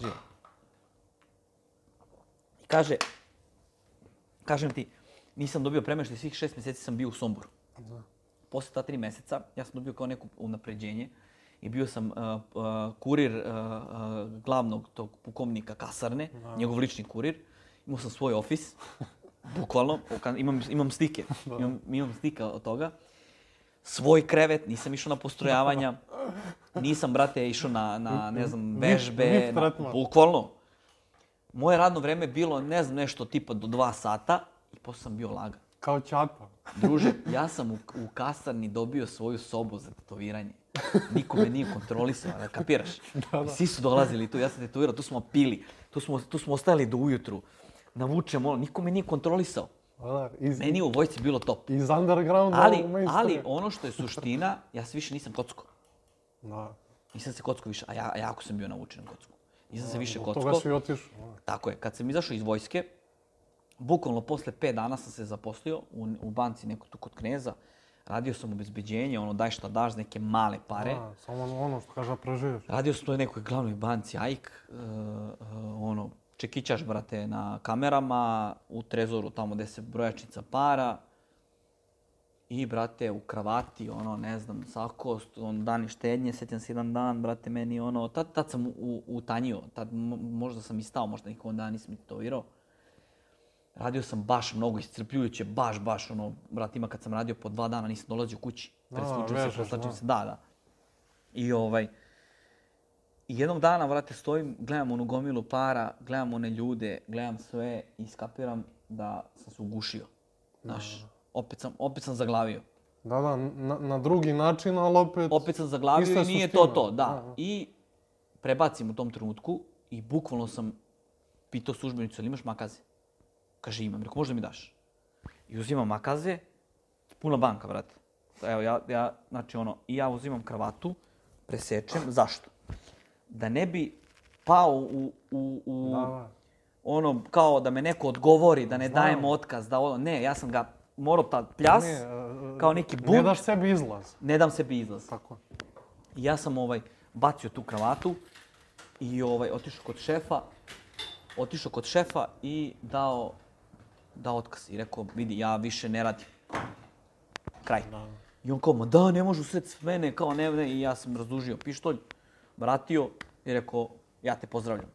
Živi. I kaže, kažem ti, nisam dobio premeštaj, svih šest mjeseci sam bio u Somboru. Da. Posle ta tri meseca, ja sam dobio kao neko unapređenje i bio sam uh, uh, kurir uh, uh, glavnog tog pukovnika kasarne, njegov lični kurir. Imao sam svoj ofis, [laughs] bukvalno, imam, imam stike, [laughs] imam, imam stika od toga. Svoj krevet, nisam išao na postrojavanja, [laughs] nisam, brate, išao na, na ne znam, vežbe, na, bukvalno. Moje radno vreme bilo, ne znam, nešto tipa do dva sata i posle sam bio lagan. Kao ćata. Druže, [laughs] ja sam u, u kasarni dobio svoju sobu za tetoviranje. Niko me nije kontrolisao, da kapiraš? Da, da. Svi su dolazili tu, ja sam tetovirao, tu smo pili, tu smo, tu smo ostali do ujutru. Navučem, ono, niko me nije kontrolisao. Da, iz, Meni je u vojci bilo top. iz undergrounda Ali, ali ono što je suština, ja se više nisam kocko. Da. Nisam se kocko više, a ja, jako sam bio navučen na kocku. Nisam se više kocko. toga si otišao. da. Tako je, kad sam izašao iz vojske, bukvalno posle 5 dana sam se zaposlio u, u banci neko tu kod kneza. Radio sam obezbeđenje, ono daj šta daš, neke male pare. Da, samo ono što kaže da preživiš. Radio sam u nekoj glavnoj banci, AIK, uh, uh, ono, čekićaš, brate, na kamerama, u trezoru, tamo gde se brojačnica para. I, brate, u kravati, ono, ne znam, sakost, on, dani štednje, sjećam se jedan dan, brate, meni, ono, tad, tad sam u, utanjio, tad mo- možda sam i stao, možda nikom dan nisam tetovirao. Radio sam baš mnogo iscrpljujuće, baš, baš, ono, brate, ima kad sam radio po dva dana, nisam dolazio kući. Presvučio se, vežeš, preslačio da. se, da, da. I ovaj, i jednog dana, vrate, stojim, gledam onu gomilu para, gledam one ljude, gledam sve i skapiram da sam se ugušio. Znaš, opet sam, opet sam zaglavio. Da, da, na, na drugi način, ali opet... Opet sam zaglavio i je nije suština. to to, da. Da, da. I prebacim u tom trenutku i bukvalno sam pitao službenicu, ali imaš makaze? Kaže, imam. Rekao, možda mi daš? I uzimam makaze, puna banka, brate. Evo, ja, ja, znači ono, i ja uzimam kravatu, presečem. Zašto? Da ne bi pao u, u, u Da, da. ono, kao da me neko odgovori, da ne Znam. dajem otkaz, da ono, ne, ja sam ga morao tad pljas, Ne, e, kao neki Ne bunt, daš sebi izlaz. ne dam sebi izlaz. Tako. I ja sam ovaj, bacio tu kravatu i ovaj, otišao kod šefa, otišao kod šefa i dao, dao otkaz. I rekao, vidi, ja više ne radim. Kraj. I on kao, ma da, ne može usred mene, kao ne, ne. I ja sam razdužio pištolj, vratio i rekao, ja te pozdravljam.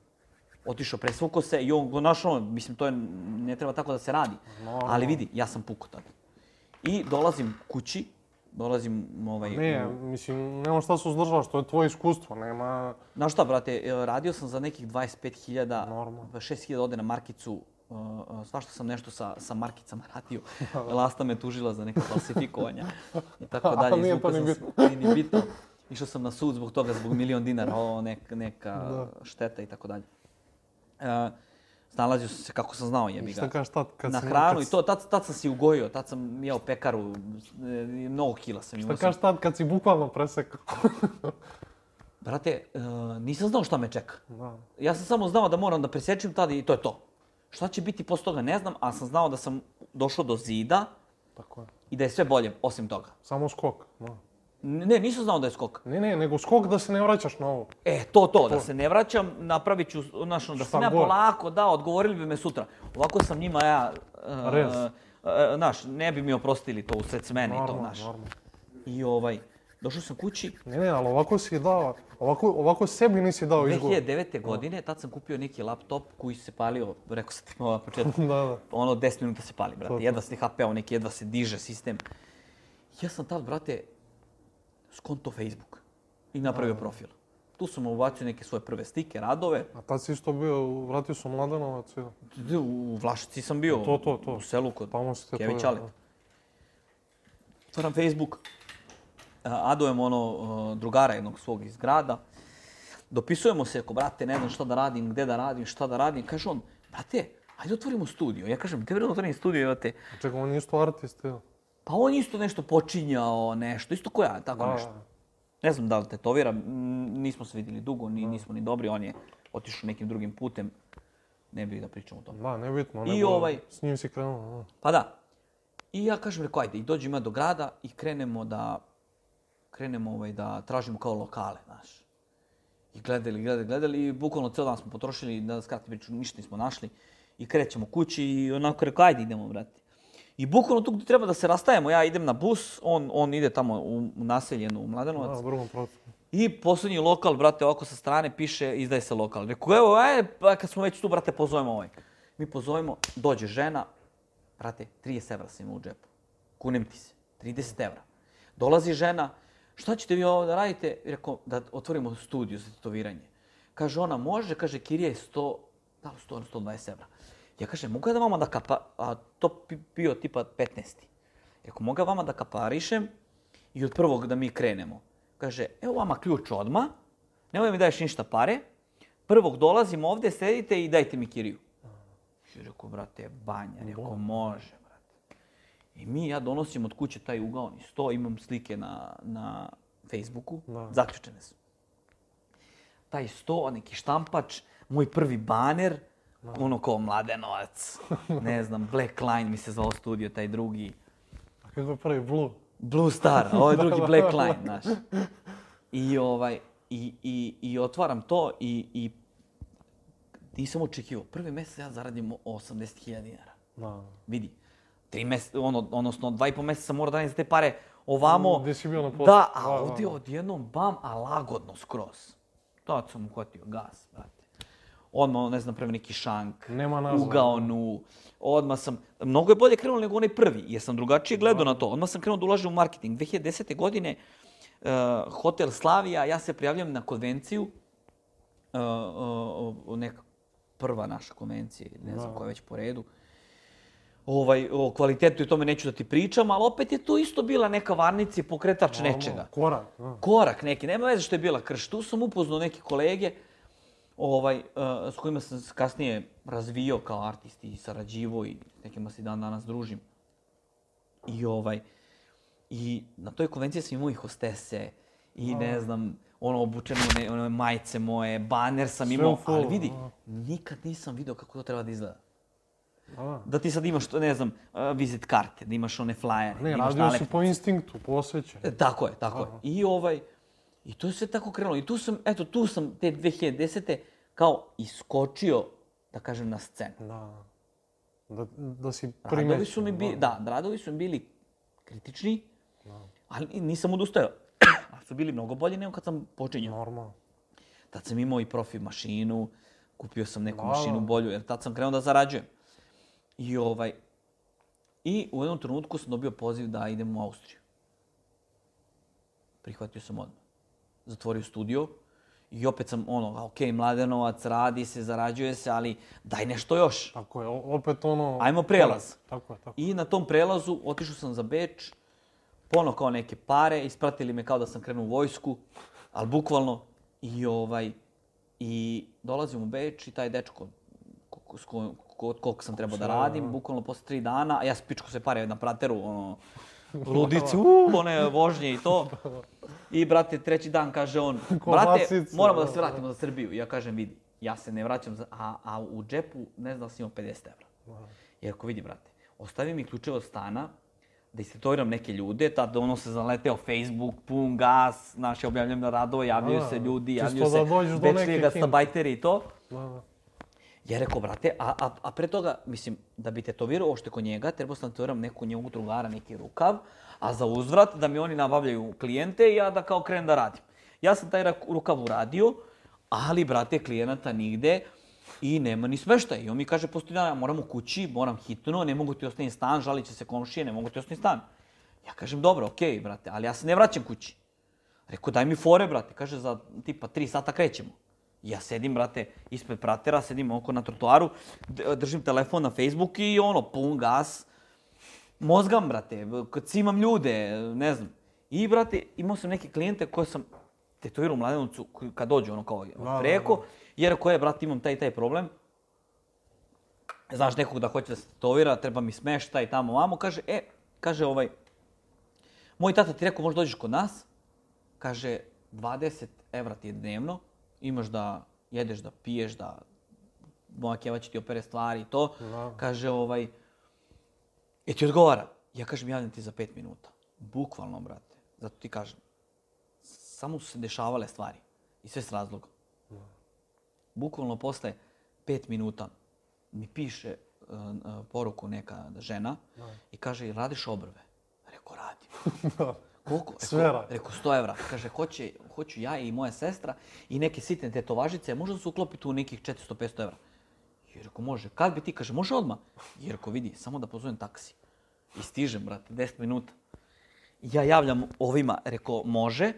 Otišao, presvuko se i on go našao, mislim, to je, ne treba tako da se radi. Normalno. Ali vidi, ja sam pukao tada. I dolazim kući, dolazim ovaj, Ne, mislim, nema šta se uzdržavaš, to je tvoje iskustvo, nema... Znaš šta, brate, e, radio sam za nekih 25.000, Normalno. 6.000 ode na markicu, uh, uh, svašta sam nešto sa, sa markicama radio. [laughs] Lasta me tužila za neka falsifikovanja i tako [laughs] dalje. nije Izvukao to ni Nije ni bitno. [laughs] Išao sam na sud zbog toga, zbog milion dinara, [laughs] o, nek, neka Da. šteta i tako dalje. Uh, snalazio sam se kako sam znao, jebi Šta ga. kažeš tad kad Na si... hranu kad i to, tad, tad sam si ugojio, tad sam jeo pekaru, e, mnogo kila sam imao. Šta sam. kažeš tad kad si bukvalno presekao? [laughs] Brate, uh, nisam znao šta me čeka. da. Ja sam samo znao da moram da presečem tada i to je to. Šta će biti posle toga ne znam, ali sam znao da sam došao do zida Tako je. i da je sve bolje osim toga. Samo skok. Da. Ne, nisam znao da je skok. Ne, ne, nego skok da se ne vraćaš na ovo. E, to, to, da se ne vraćam, napravit ću, znaš, da Šta sam ja god. polako, da, odgovorili bi me sutra. Ovako sam njima ja, uh, Rez. uh, znaš, ne bi mi oprostili to usred smene i to, Normalno, znaš. normalno. I ovaj, došao sam kući, Ne, ne, ali ovako si dao, ovako, ovako sebi nisi dao izgovor. 2009. godine, tad sam kupio neki laptop koji se palio, rekao sam ti na početku, [laughs] da, da. ono 10 minuta se pali, brate. To, to. Jedva se HP-o neki, jedva se diže sistem. Ja sam tad, brate, skonto Facebook i napravio profil. Tu sam ubacio neke svoje prve stike, radove. A tad si isto bio, vratio sam Mladenovac i... U Vlašici sam bio, To, to, to. u selu kod Tamo si te Kević to- Alet. Otvaram Facebook, a, adujem ono uh, drugara jednog svog iz grada. Dopisujemo se, ako brate, ne znam šta da radim, gde da radim, šta da radim. Kaže on, brate, ajde otvorimo studio. Ja kažem, te vredno otvorim studio, evo te. Čekaj, on je isto artist, jel? Pa on isto nešto počinjao, nešto, isto ko ja, tako Da, nešto. Ne znam da li tetovira, nismo se vidjeli dugo, ni, nismo ni dobri, on je otišao nekim drugim putem. Ne bih da pričam o tome. Da, nebitno. I ovaj- S njim si krenuo, da. Pa da. I ja kažem, rekao, ajde, i dođemo ja do grada i krenemo da, krenemo ovaj, da tražimo kao lokale, znaš. I gledali, gledali, gledali i bukvalno cijel dan smo potrošili, da skratim priču, ništa nismo našli. I krećemo kući i onako rekao, ajde idemo, brate. I bukvalno tu gdje treba da se rastajemo, ja idem na bus, on, on ide tamo u, u naseljenu u Mladenovac. Da, u pravcu. I posljednji lokal, brate, ovako sa strane piše, izdaje se lokal. Rekao, evo, ajde, pa kad smo već tu, brate, pozovemo ovaj. Mi pozovemo, dođe žena, brate, 30 evra sam imao u džepu. Kunem ti se, 30 evra. Dolazi žena, šta ćete vi ovo da radite? Rekao, da otvorimo studiju za tetoviranje. Kaže ona, može, kaže, kirija je 100, da li 100 ili 120 evra. Ja kažem, mogu ja da vama da kapa, a to bi bio tipa 15. Rekao, mogu ja vama da kaparišem i od prvog da mi krenemo. Kaže, evo vama ključ odma, nemoj mi daješ ništa pare, prvog dolazim ovde, sedite i dajte mi kiriju. I rekao, brate, banja, rekao, može, brate. I mi, ja donosim od kuće taj ugaoni sto, imam slike na, na Facebooku, Da. zaključene su. Taj sto, neki štampač, moj prvi baner, ono kao Mladenovac, ne znam, Black Line mi se zvao studio, taj drugi. A kako je prvi Blue? Blue Star, a ovaj drugi Black [laughs] Line, znaš. I, ovaj, i, i, i otvaram to i, i nisam očekivao. Prvi mesec ja zaradim 80.000 dinara. Da. Vidi, tri meseca, ono, odnosno dva i po meseca mora da za te pare ovamo. Gde si bio na poslu. Da, a Da, da, ovdje da. odjednom bam, a lagodno skroz. Tad sam uhvatio gas, brate. Odmah, ne znam, prvi neki šank, Nema nazva. ugaonu, odmah sam, mnogo je bolje krenulo nego onaj prvi, jer sam drugačije gledao na to. Odmah sam krenuo da ulažem u marketing. 2010. godine uh, Hotel Slavija, ja se prijavljam na konvenciju, uh, uh, uh, neka prva naša konvencija, ne znam Da. koja je već po redu. Ovaj, o kvalitetu i tome neću da ti pričam, ali opet je to isto bila neka varnica i pokretač Normalno, nečega Korak, da. korak neki, nema veze što je bila krš. Tu sam upoznao neke kolege ovaj, uh, s kojima sam kasnije razvio kao artist i sarađivo i s nekima se dan danas družim. I ovaj, i na toj konvenciji sam imao i hostese i ne znam, ono obučeno ne, one majice moje, baner sam Sve imao, u fullu, ali vidi, a. nikad nisam video kako to treba da izgleda. Da, da. Da ti sad imaš, ne znam, uh, vizit karte, da imaš one flajere, da Ne, imaš radio si po instinktu, po osjećaju. E, Tako je, tako je. Aha. I ovaj, i to je sve tako krenulo. I tu sam, eto, tu sam te 2010. kao iskočio, da kažem, na scenu. Da. Da, da si Radovi primetio. su mi bili, da, radovi su mi bili kritični, ali nisam odustajao. [clears throat] ali su bili mnogo bolji nego kad sam počinjao. Normalno. Tad sam imao i profi mašinu, kupio sam neku Da, mašinu da. bolju, jer tad sam krenuo da zarađujem. I ovaj, i u jednom trenutku sam dobio poziv da idem u Austriju. Prihvatio sam odmah. Zatvorio studio i opet sam ono, ok, mladenovac, radi se, zarađuje se, ali daj nešto još. Tako je, opet ono... Ajmo prelaz. Tako je, tako. I na tom prelazu otišao sam za Beč, pono kao neke pare, ispratili me kao da sam krenuo u vojsku, ali bukvalno. I ovaj, i dolazim u Beč i taj dečko ko- s ko- kod kog sam trebao da radim, bukvalno posle tri dana, a ja spičko se pare na prateru, ono, [laughs] ludici, uuu, one vožnje i to. I, brate, treći dan kaže on, brate, moramo da da, se vratimo za Srbiju. Ja kažem, vidi, ja se ne vraćam, za, a, a u džepu ne znam da sam imao 50 evra. Jer ako vidi, brate, ostavi mi ključeve od stana, da istetoviram neke ljude, tad ono se zaleteo Facebook, pun gas, znaš, ja objavljam na radove, javljaju Da, se ljudi, javljaju se da dođeš do večni neke gastarbajteri i to. Da, da. Ja rekao, brate, a, a, a pre toga, mislim, da bi tetovirao ošte kod njega, trebao sam da tetoviram neku njegovog drugara, neki rukav, a za uzvrat da mi oni nabavljaju klijente i ja da kao krenem da radim. Ja sam taj rukav uradio, ali, brate, klijenata nigde i nema ni smeštaja. I on mi kaže, postoji dana, moram u kući, moram hitno, ne mogu ti ostaviti stan, žalit će se komšije, ne mogu ti ostaviti stan. Ja kažem, dobro, okej, brate, ali ja se ne vraćam kući. Rekao, daj mi fore, brate. Kaže, za tipa tri sata krećemo. Ja sedim, brate, ispred pratera, sedim oko na trotoaru, držim telefon na Facebook i ono, pun gas. Mozgam, brate, kad cimam ljude, ne znam. I, brate, imao sam neke klijente koje sam tetovirao u Mladenovcu, kad dođu ono kao da, preko, da. jer koje, brate, imam taj i taj problem. Znaš, nekog da hoće da se tetovira, treba mi smeštaj tamo vamo, kaže, e, kaže ovaj, moj tata ti rekao, možda dođeš kod nas, kaže, 20 evra ti je dnevno, imaš da jedeš, da piješ, da moja keva će ti opere stvari i to. Da. Kaže, ovaj, je ti odgovara? Ja kažem, javljam ti za 5 minuta. Bukvalno, brate. Zato ti kažem. Samo su se dešavale stvari. I sve s razlogom. Bukvalno posle 5 minuta mi piše uh, poruku neka žena i kaže, "Jel radiš obrve? Rekao, radim. [laughs] Koliko? Rekao, Sve radi. Rekao, 100 evra. Kaže, hoće, hoću ja i moja sestra i neke sitne tetovažice, možda se uklopi tu nekih 400-500 evra. I rekao, može. Kad bi ti? Kaže, može odmah. I rekao, vidi, samo da pozovem taksi. I stižem, brate, 10 minuta. Ja javljam ovima, rekao, može.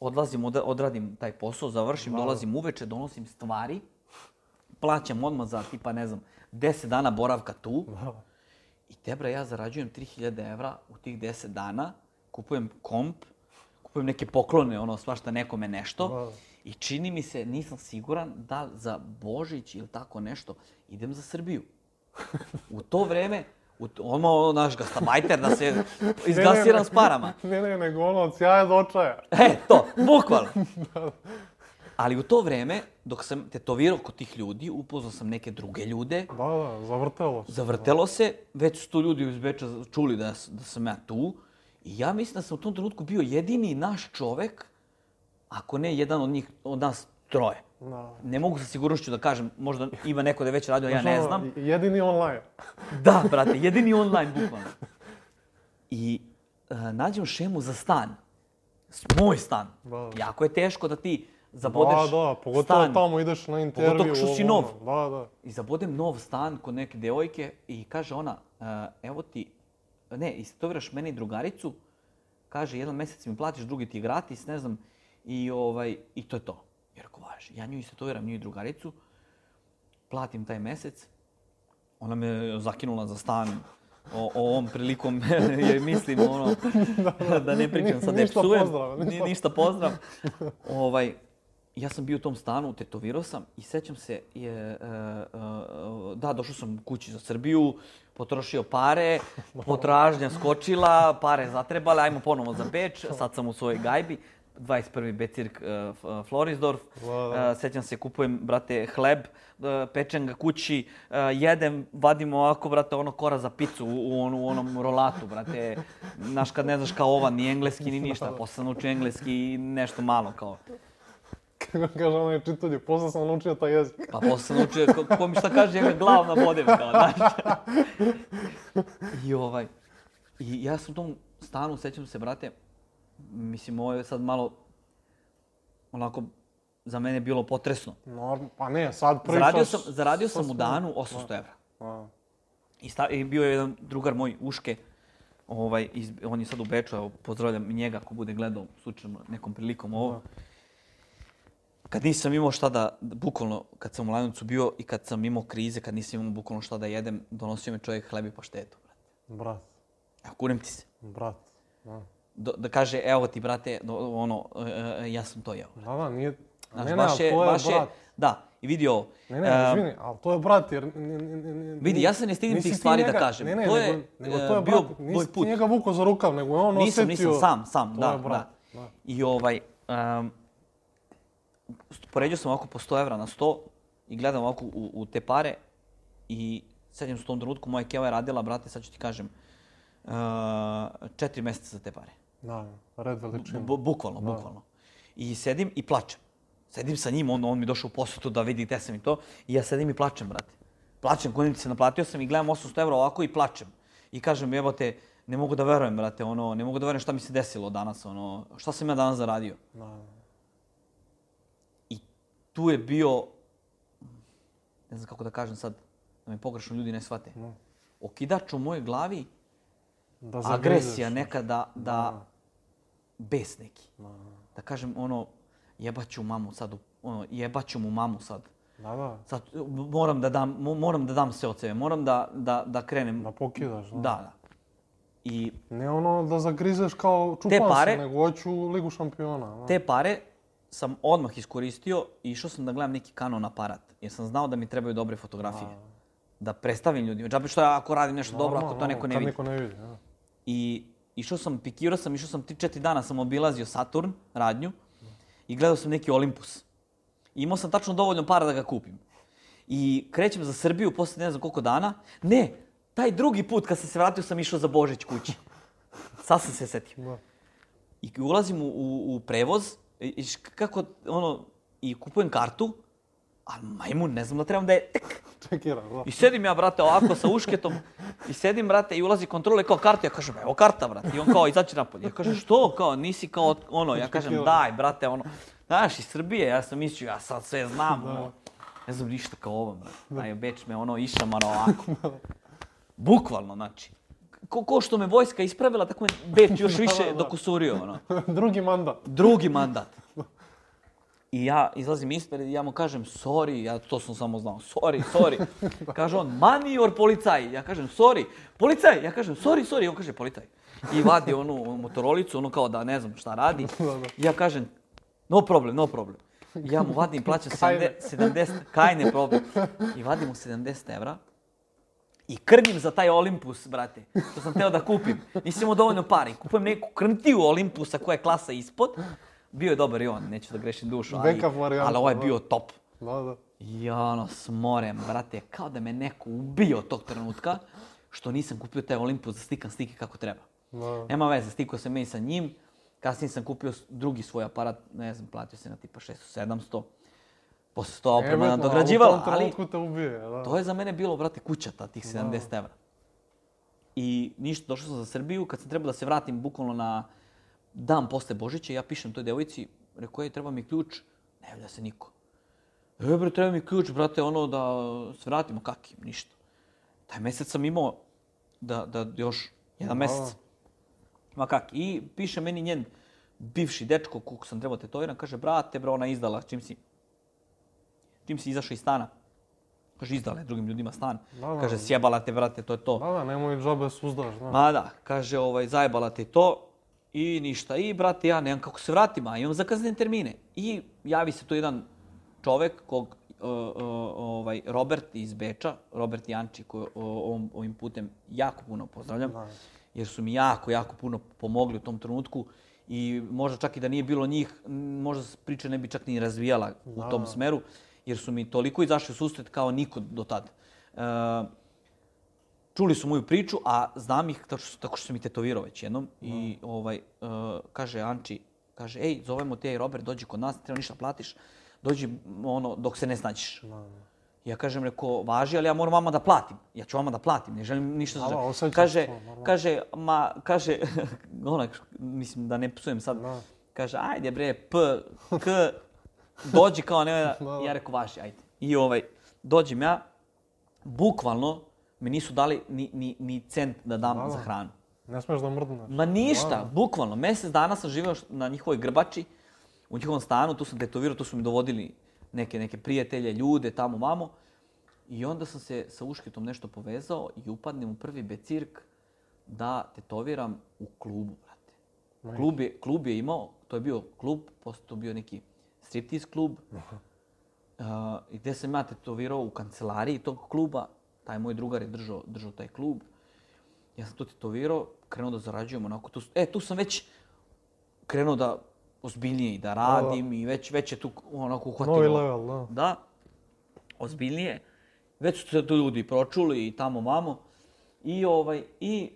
Odlazim, od, odradim taj posao, završim, dolazim uveče, donosim stvari. plaćam odmah za tipa, ne znam, 10 dana boravka tu. Da. I tebra, ja zarađujem 3000 evra u tih 10 dana, kupujem komp, kupujem neke poklone, ono, svašta nekome nešto. Da. I čini mi se, nisam siguran da za Božić ili tako nešto idem za Srbiju. [laughs] U to vreme, u to, ono, ono, naš gastabajter da se izgasiram s parama. Ne, ne, nego ono od sjaja do očaja. E, to, bukvalno. [laughs] Ali u to vreme, dok sam tetovirao kod tih ljudi, upoznao sam neke druge ljude, Da, da, zavrtelo se. zavrtelo se, već su tu ljudi iz Beča čuli da, da sam ja tu. I ja mislim da sam u tom trenutku bio jedini naš čovek, ako ne jedan od njih, od nas troje. Da. Ne mogu sa sigurnošću da kažem, možda ima neko da je već radio, ja ne znam. Jedini online. [laughs] Da, brate, jedini online, bukvalno. I uh, nađem šemu za stan. Moj stan. Da. Jako je teško da ti zabodeš Da, da, pogotovo stan. tamo ideš na intervju. Pogotovo što si nov. Da, da. I zabodem nov stan kod neke devojke i kaže ona, uh, evo ti, ne, istovrš meni drugaricu, kaže, jedan mesec mi platiš, drugi ti gratis, ne znam, i, ovaj, i to je to. Jer ako važi, ja nju istetoviram, nju i drugaricu, platim taj mesec, ona me zakinula za stan, o, o ovom prilikom [laughs] je mislim ono, [laughs] da ne pričam sad ne Ništa psujem, pozdrav, ni- ništa. ništa pozdrav. ovaj, ja sam bio u tom stanu, tetovirao sam i sećam se, je, e, e, da, došao sam kući za Srbiju, potrošio pare, [laughs] potražnja skočila, pare zatrebale, ajmo ponovo za Beč, sad sam u svojoj gajbi, 21. Becirk uh, Florisdorf. Da. Uh, sećam se, kupujem, brate, hleb, uh, pečem ga kući, uh, jedem, vadim ovako, brate, ono kora za picu u, onu- u onom rolatu, brate. Znaš, kad ne znaš kao ova, ni engleski, ni ništa. Posle sam naučio engleski i nešto malo, kao. Kako kaže onaj čitanje, posle sam naučio taj jezik. Pa posle sam naučio, ko, ko mi šta kaže, ja ga glav nabodem, kao, znaš. I ovaj, i ja sam u tom stanu, sećam se, brate, mislim, ovo je sad malo, onako, za mene bilo potresno. Norm, pa ne, sad pričaš... Zaradio sam, zaradio sa sam u danu 800 evra. A, I, sta, I bio je jedan drugar moj, Uške, ovaj, iz, on je sad u Beču, evo, pozdravljam njega ako bude gledao slučajno nekom prilikom ovo. Kad nisam imao šta da, bukvalno, kad sam u Lanovcu bio i kad sam imao krize, kad nisam imao bukvalno šta da jedem, donosio mi čovjek hleb i paštetu, brate. brat, Evo, kunem ti se. brat. Da, Do, da kaže, evo ti, brate, do, ono, e, e, ja sam to jeo. da, da nije... Znaš, ne, ne, baš je, to je baš je, brat. da, i vidi ovo. Ne, ne, e, izvini, ali to je brat, jer... n- n- n- Vidi, ja se ne nisi tih ti stvari da njega- kažem. Ne, ne, To je, nego, nego e, to je bio brat, nisi ti put. njega vukao za rukav, nego je on Nisam, osjetio... nisam, sam, sam, To da, je brat, da. da. I ovaj, um, poređao sam ovako po 100 evra na 100 i gledam ovako u, u te pare i sećam se u tom trenutku, moja keva je radila, brate, sad ću ti kažem, uh, četiri meseca za te pare. Da, red veličina. Bu, bukvalno, bukvalno. I sedim i plačem. Sedim sa njim, on, on mi došao u posetu da vidi gde sam i to. I ja sedim i plačem, brate. Plačem, kunim se naplatio sam i gledam 800 evra ovako i plačem. I kažem, evo te, ne mogu da verujem, brate, ono, ne mogu da verujem šta mi se desilo danas, ono, šta sam ja danas zaradio. Da, I tu je bio, ne znam kako da kažem sad, da me pogrešno ljudi ne shvate. No. Okidač u mojoj glavi, da agresija neka da, da, bes neki. Da, Da kažem ono, jebaću mamu sad, ono, jebaću mu mamu sad. da, da, Sad moram da dam, mo- moram da dam sve od sebe, moram da, da, da krenem. da pokidaš. Da, da. I Ne ono da zagrizeš kao čupan pare- se, nego hoću Ligu šampiona. Da. te pare sam odmah iskoristio i išao sam da gledam neki kanon aparat. Jer sam znao da mi trebaju dobre fotografije. Da predstavim ljudima. Džabe što ja ako radim nešto dobro, ako to neko ne vidi. niko ne vidi, da. I išao sam, pikirao sam, išao sam 3-4 dana, sam obilazio Saturn, radnju, i gledao sam neki Olympus. I imao sam tačno dovoljno para da ga kupim. I krećem za Srbiju posle ne znam koliko dana. Ne, taj drugi put kad sam se vratio sam išao za Božić kući. Sad sam se setio. Da. I ulazim u, u, u prevoz, i, kako, ono, i kupujem kartu, a majmun, ne znam da trebam da je tek. [laughs] Čekiraš, da. I sedim ja, brate, ovako sa ušketom i sedim, brate, i ulazi kontrole kao karta. Ja kažem, evo karta, brate. I on kao, izaći napolje. Ja kažem, što, kao, nisi kao, ono, ja kažem, daj, brate, ono. Znaš, iz Srbije, ja sam mislio, ja sad sve znam, ono. Ne znam ništa kao ovo, brate. Daj, Beč me, ono, išamano ovako. [laughs] Bukvalno, znači. Ko, ko što me vojska ispravila, tako me Beč još [laughs] više dokusurio, ono. [laughs] Drugi mandat. Drugi mandat. [laughs] I ja izlazim ispred i ja mu kažem, sorry, ja to sam samo znao, sorry, sorry. Kaže on, money or policaj? Ja kažem, sorry, policaj? Ja kažem, sorry, sorry, on kaže, policaj. I vadi onu motorolicu, ono kao da ne znam šta radi. I ja kažem, no problem, no problem. Ja mu vadim, plaćam 70, 70, kajne problem. I vadim mu 70 evra. I krdim za taj Olympus, brate, što sam teo da kupim. Nisam imao dovoljno pari. Kupujem neku krntiju Olympusa koja je klasa ispod. Bio je dobar i on, neću da grešim dušu, ali, ali ovo je da. bio top. Da, da. I ono, smorem, brate, kao da me neko ubio tog trenutka, što nisam kupio taj Olympus da slikam slike kako treba. Da. Nema veze, stikao sam meni sa njim. Kasnije sam kupio drugi svoj aparat, ne znam, platio se na tipa 600-700. To oprema Nebitno, nadograđivala, ali te ubije, da. to je za mene bilo, brate, kuća ta, tih 70 evra. I ništa, došao sam za Srbiju, kad sam trebao da se vratim bukvalno na dan posle Božića, ja pišem toj devojci, rekao je, treba mi ključ, ne javlja se niko. E, bre, treba mi ključ, brate, ono, da se vratimo, kaki, ništa. Taj mesec sam imao da, da još jedan mesec. Ma kak, i piše meni njen bivši dečko, koliko sam trebao tetoviran, kaže, brate, bro, ona izdala, čim si, čim si izašao iz stana. Kaže, izdala je drugim ljudima stan. Da, da. Kaže, sjebala te, brate, to je to. Da, da, nemoj džabe suzdaš, da. Ma da, kaže, ovaj, zajebala te to i ništa. I, brate, ja nemam kako se vratim, a imam zakazane termine. I javi se tu jedan čovek kog, uh, uh, ovaj, Robert iz Beča, Robert Janči, koji ovom, ovim putem jako puno pozdravljam, Da. jer su mi jako, jako puno pomogli u tom trenutku i možda čak i da nije bilo njih, možda priča ne bi čak ni razvijala u tom smeru, jer su mi toliko izašli u susret kao niko do tada. Uh, čuli su moju priču, a znam ih tako što, tako što sam ih tetovirao već jednom. I ovaj, uh, kaže Anči, kaže, ej, zovemo te i Robert, dođi kod nas, ne treba ništa platiš, dođi ono, dok se ne snađeš. Da, da. Ja kažem, reko, važi, ali ja moram vama da platim. Ja ću vama da platim, ne želim ništa Da, da, za... osjećaš Kaže, to, kaže, ma, kaže, [laughs] onak, mislim da ne psujem sad, Da. kaže, ajde bre, p, k, dođi kao ne, [laughs] ja rekao, važi, ajde. I ovaj, dođem ja, bukvalno mi nisu dali ni, ni, ni cent da dam Da, da. za hranu. Ne smeš da mrdneš. Ma ništa, Da, bukvalno. Mesec dana sam živeo na njihovoj grbači, u njihovom stanu, tu sam tetovirao, tu su mi dovodili neke, neke prijatelje, ljude, tamo, mamo. I onda sam se sa Ušketom nešto povezao i upadnem u prvi becirk da tetoviram u klubu, brate. Klub je, klub je imao, to je bio klub, posle to bio neki striptease klub. Uh, gde sam ja tetovirao u kancelariji tog kluba, taj moj drugar je držao, držao taj klub. Ja sam to tetovirao, krenuo da zarađujem onako. Tu, e, tu sam već krenuo da ozbiljnije i da radim i već, već je tu onako uhvatilo. Novi level, da. Da, ozbiljnije. Već su se tu ljudi pročuli i tamo mamo. I, ovaj, i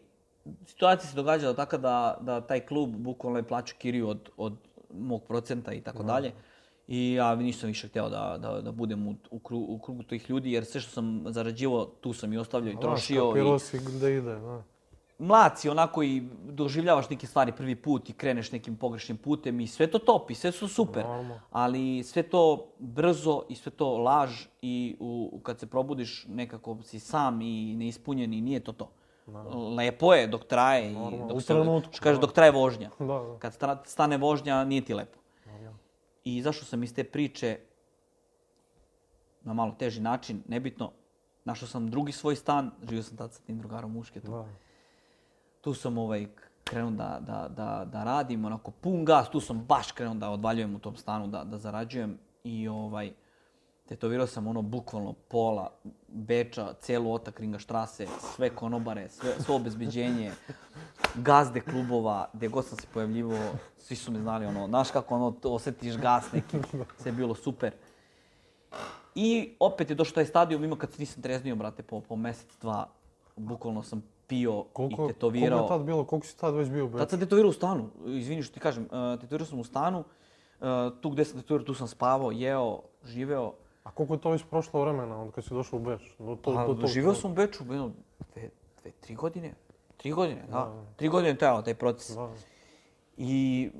situacija se događala tako da, da taj klub bukvalno je plaćao kiriju od, od mog procenta i tako dalje. I ja nisam više hteo da, da, da budem u, u, kru, u krugu tih ljudi, jer sve što sam zarađivao, tu sam i ostavljao i trošio. i, Kapirao si gde ide, da. mlad si onako i doživljavaš neke stvari prvi put i kreneš nekim pogrešnim putem i sve to top i sve su super. Normalno. Ali sve to brzo i sve to laž i u, kad se probudiš nekako si sam i neispunjen i nije to to. Lepo je dok traje i Normalno, u dok, se, trenutku, kaže, da. dok traje vožnja. Da, da. Kad sta- stane vožnja nije ti lepo. I izašao sam iz te priče na malo teži način, nebitno. Našao sam drugi svoj stan, živio sam tad sa tim drugarom mušketom Da. tu sam ovaj, krenuo da, da, da, da radim, onako pun gas, tu sam baš krenuo da odvaljujem u tom stanu, da, da zarađujem i ovaj, tetovirao sam ono bukvalno pola Beča, celu otak Ringa štrase, sve konobare, sve, svo obezbeđenje, [laughs] gazde klubova, gde god sam se pojavljivao, svi su me znali, ono, znaš kako ono, to osetiš gas neki, sve je bilo super. I opet je došao taj stadijum, ima kad se nisam treznio, brate, po, po mesec, dva, bukvalno sam pio Koliko, i tetovirao. koliko je tad bilo, koliko si tad već bio u Tad sam tetovirao u stanu, izvini što ti kažem, uh, tetovirao sam u stanu, uh, tu gde sam tetovirao, tu sam spavao, jeo, živeo. A koliko je to već prošlo vremena od kad si došao u Beč? Do, to, Pa, do, to, živeo sam u Beču, jedno, dve, dve, tri godine. Tri godine, da. Tri godine je trajao taj proces. Da. I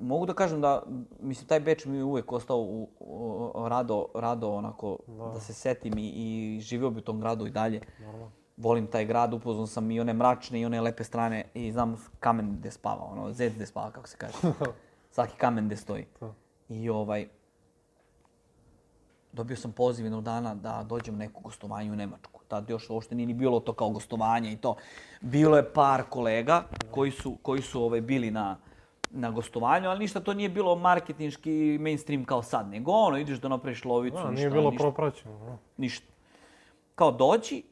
mogu da kažem da, mislim, taj Beč mi je uvek ostao u, u- rado, rado onako, da. se setim i, i živeo bi u tom gradu i dalje. Normalno. Volim taj grad, upoznao sam i one mračne i one lepe strane i znam kamen gde spava, ono, zec gde spava, kako se kaže. [laughs] Svaki kamen gde stoji. Da. I ovaj, dobio sam poziv jednog dana da dođem na neko gostovanje u Nemačku. Tad još uopšte nije ni bilo to kao gostovanje i to. Bilo je par kolega koji su, koji su ovaj, bili na, na gostovanju, ali ništa to nije bilo marketinški mainstream kao sad, nego ono, ideš da napraviš lovicu, Da, ništa, nije bilo ništa, propraćeno. Da. ništa. Kao dođi,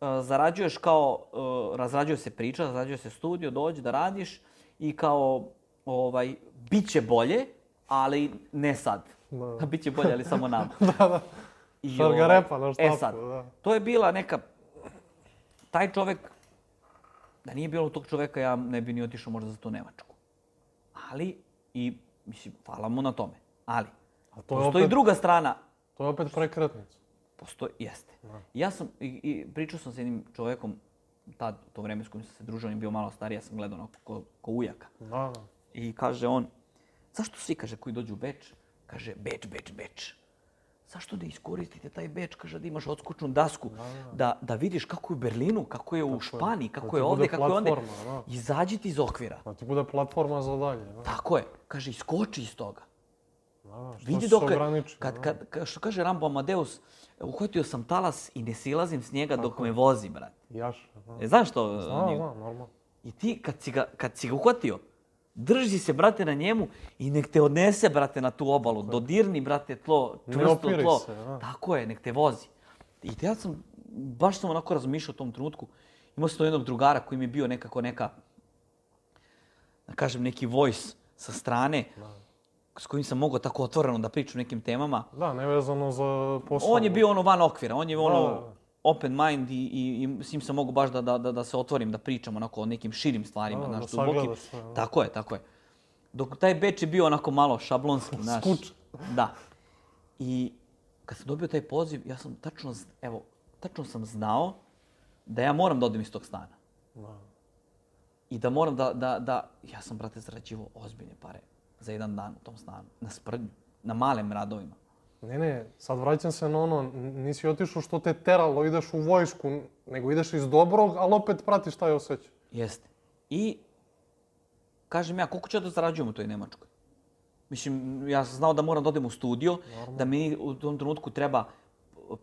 uh, zarađuješ kao, uh, razrađuje se priča, razrađuje se studio, dođi da radiš i kao, ovaj, bit će bolje, ali ne sad. Da. [laughs] Bit će bolje, ali samo [laughs] nam. da, da. I, Šargarepa na E štapu, sad, da. to je bila neka... Taj čovek, da nije bilo tog čoveka, ja ne bi ni otišao možda za tu Nemačku. Ali, i, mislim, hvala mu na tome. Ali, A to je postoji opet, druga strana. to je opet prekretnica. Postoji, jeste. Ja sam, i, i pričao sam sa jednim čovekom, tad, to vreme s kojim sam se družio, on je bio malo stariji, ja sam gledao onako ko, ko ujaka. Da, da. I kaže on, zašto svi, kaže, koji dođu u Beč, kaže, Beč, Beč, Beč. Zašto ne iskoristite taj Beč, kaže, da imaš odskučnu dasku, da, da vidiš kako je u Berlinu, kako je u Španiji, kako Da je ti ovde, kako je platforma, da. Izađite iz okvira. Da ti bude platforma za dalje. Da, Tako je. Kaže, iskoči iz toga. da, da. Vidi dok, kad, da. kad, kad, što kaže Rambo Amadeus, uhvatio sam talas i ne silazim s njega dok me vozi, brat. Jaš. Da, E, znaš to? da, njega? da, normalno. I ti, kad si, ga, kad si ga uhvatio, drži se, brate, na njemu i nek te odnese, brate, na tu obalu. Dodirni, brate, tlo, čvrsto tlo. se, da. Tako je, nek te vozi. I ja sam, baš sam onako razmišljao u tom trenutku. Imao sam to jednog drugara koji mi je bio nekako neka, da kažem, neki voice sa strane, s kojim sam mogao tako otvoreno da pričam nekim temama. Da, nevezano za posao. On je bio ono van okvira, on je ono Da, da. Open mind i, i, i s njim sam mogu baš da, da, da, da se otvorim, da pričam onako o nekim širim stvarima, Da, da znaš, dubokim. sagledaš da. Tako je, tako je. Dok taj beč je bio onako malo šablonski, [laughs] znaš. Skuč. Da. I kad sam dobio taj poziv, ja sam tačno, evo, tačno sam znao da ja moram da odem iz tog stana. Da. I da moram da, da, da, ja sam, brate, zarađivao ozbiljne pare za jedan dan u tom stanu, na sprdnju, na malim radovima. Ne, ne, sad vraćam se na ono, nisi otišao što te teralo, ideš u vojsku, nego ideš iz dobrog, ali opet pratiš taj osjećaj. Jeste. I kažem ja, koliko ću ja da zarađujem u toj Nemačkoj? Mislim, ja sam znao da moram da odem u studio, da mi u tom trenutku treba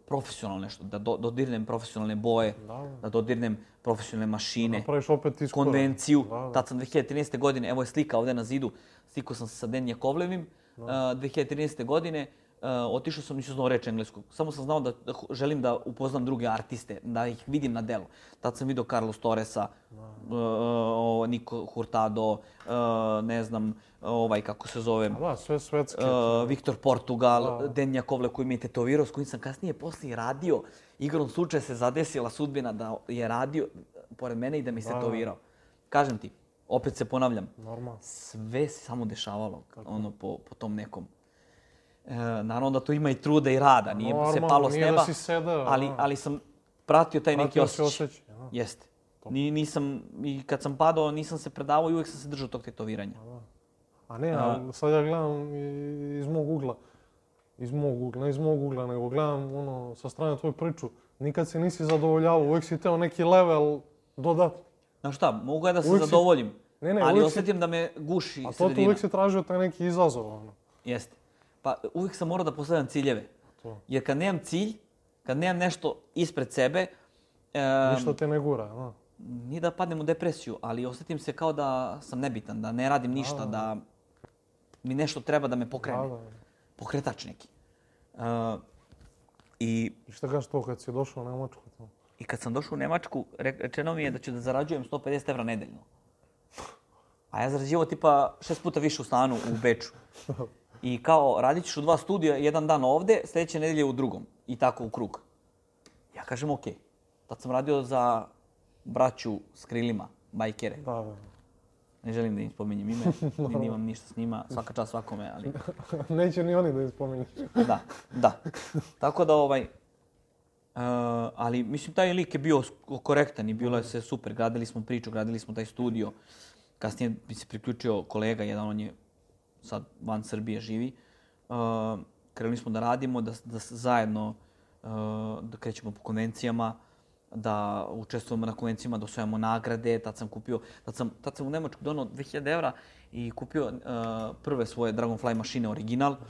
profesionalno nešto, da do, dodirnem profesionalne boje, Da, da dodirnem profesionalne mašine, Napraviš opet iskorak. konvenciju. Da, da. Tad sam 2013. godine, evo je slika ovde na zidu, slikao sam se sa Den Jakovlevim, uh, 2013. godine, uh, otišao sam, nisam znao reći engleskog, samo sam znao da, da želim da upoznam druge artiste, da ih vidim na delu. Tad sam vidio Carlos Torresa, uh, Niko Hurtado, uh, ne znam, ovaj, kako se zove, da, sve svetske. uh, Viktor Portugal, Den Jakovlev koji mi je tetovirao, s kojim sam kasnije poslije radio. Igrom slučaja se zadesila sudbina da je radio pored mene i da mi se tetovirao. Kažem ti, opet se ponavljam, Normalno. sve se samo dešavalo ono, po, po tom nekom. E, naravno da to ima i truda i rada, nije se Normalno, palo s da neba, si sedeo, ali, da. ali sam pratio taj neki Pratio si osjećaj. osjećaj, da. Jeste. Ni, nisam, I kad sam padao, nisam se predavao i uvijek sam se držao tog tetoviranja. A ne, a sad ja gledam iz mog ugla. Iz mog ugla, ne iz mog ugla, nego gledam ono, sa strane tvoju priču. Nikad se nisi zadovoljavao, uvijek si teo neki level dodatni. Znaš šta, mogu ja da se Uvijek si- zadovoljim, Ne, ne, ali uvijek si- da me guši A to sredina. uvijek si tražio taj neki izazov. Ono. Jeste. Pa uvijek sam morao da postavljam ciljeve. To. Jer kad nemam cilj, kad nemam nešto ispred sebe, e, Ništa te ne gura. Da. nije da padnem u depresiju, ali osjetim se kao da sam nebitan, da ne radim ništa, da mi nešto treba da me pokrene. Da. Pokretač neki. E, I I šta kažeš to kad si došao u Nemačku? To? I kad sam došao u Nemačku, re- rečeno mi je da ću da zarađujem 150 evra nedeljno. A ja zarađivao tipa šest puta više u stanu u Beču. [laughs] I kao, radit ćeš u dva studija, jedan dan ovde, sljedeće nedelje u drugom. I tako u krug. Ja kažem, okej. Tad sam radio za braću s krilima, bajkere. Da, da. Ne želim da im spominjem ime, [laughs] ni nimam ništa s njima, svaka čast svakome, ali [laughs] Neće ni oni da ih spominješ. da, da. Tako da ovaj, uh, ali mislim taj lik je bio korektan i bilo je sve super. Gradili smo priču, gradili smo taj studio. Kasnije mi se priključio kolega, jedan on je sad van Srbije živi. Uh, krenuli smo da radimo, da, da zajedno uh, da krećemo po konvencijama, da učestvujemo na konvencijama, da osvajamo nagrade. Tad sam kupio, tad sam, tad sam u Nemačku donao 2000 evra i kupio uh, prve svoje Dragonfly mašine original. ki-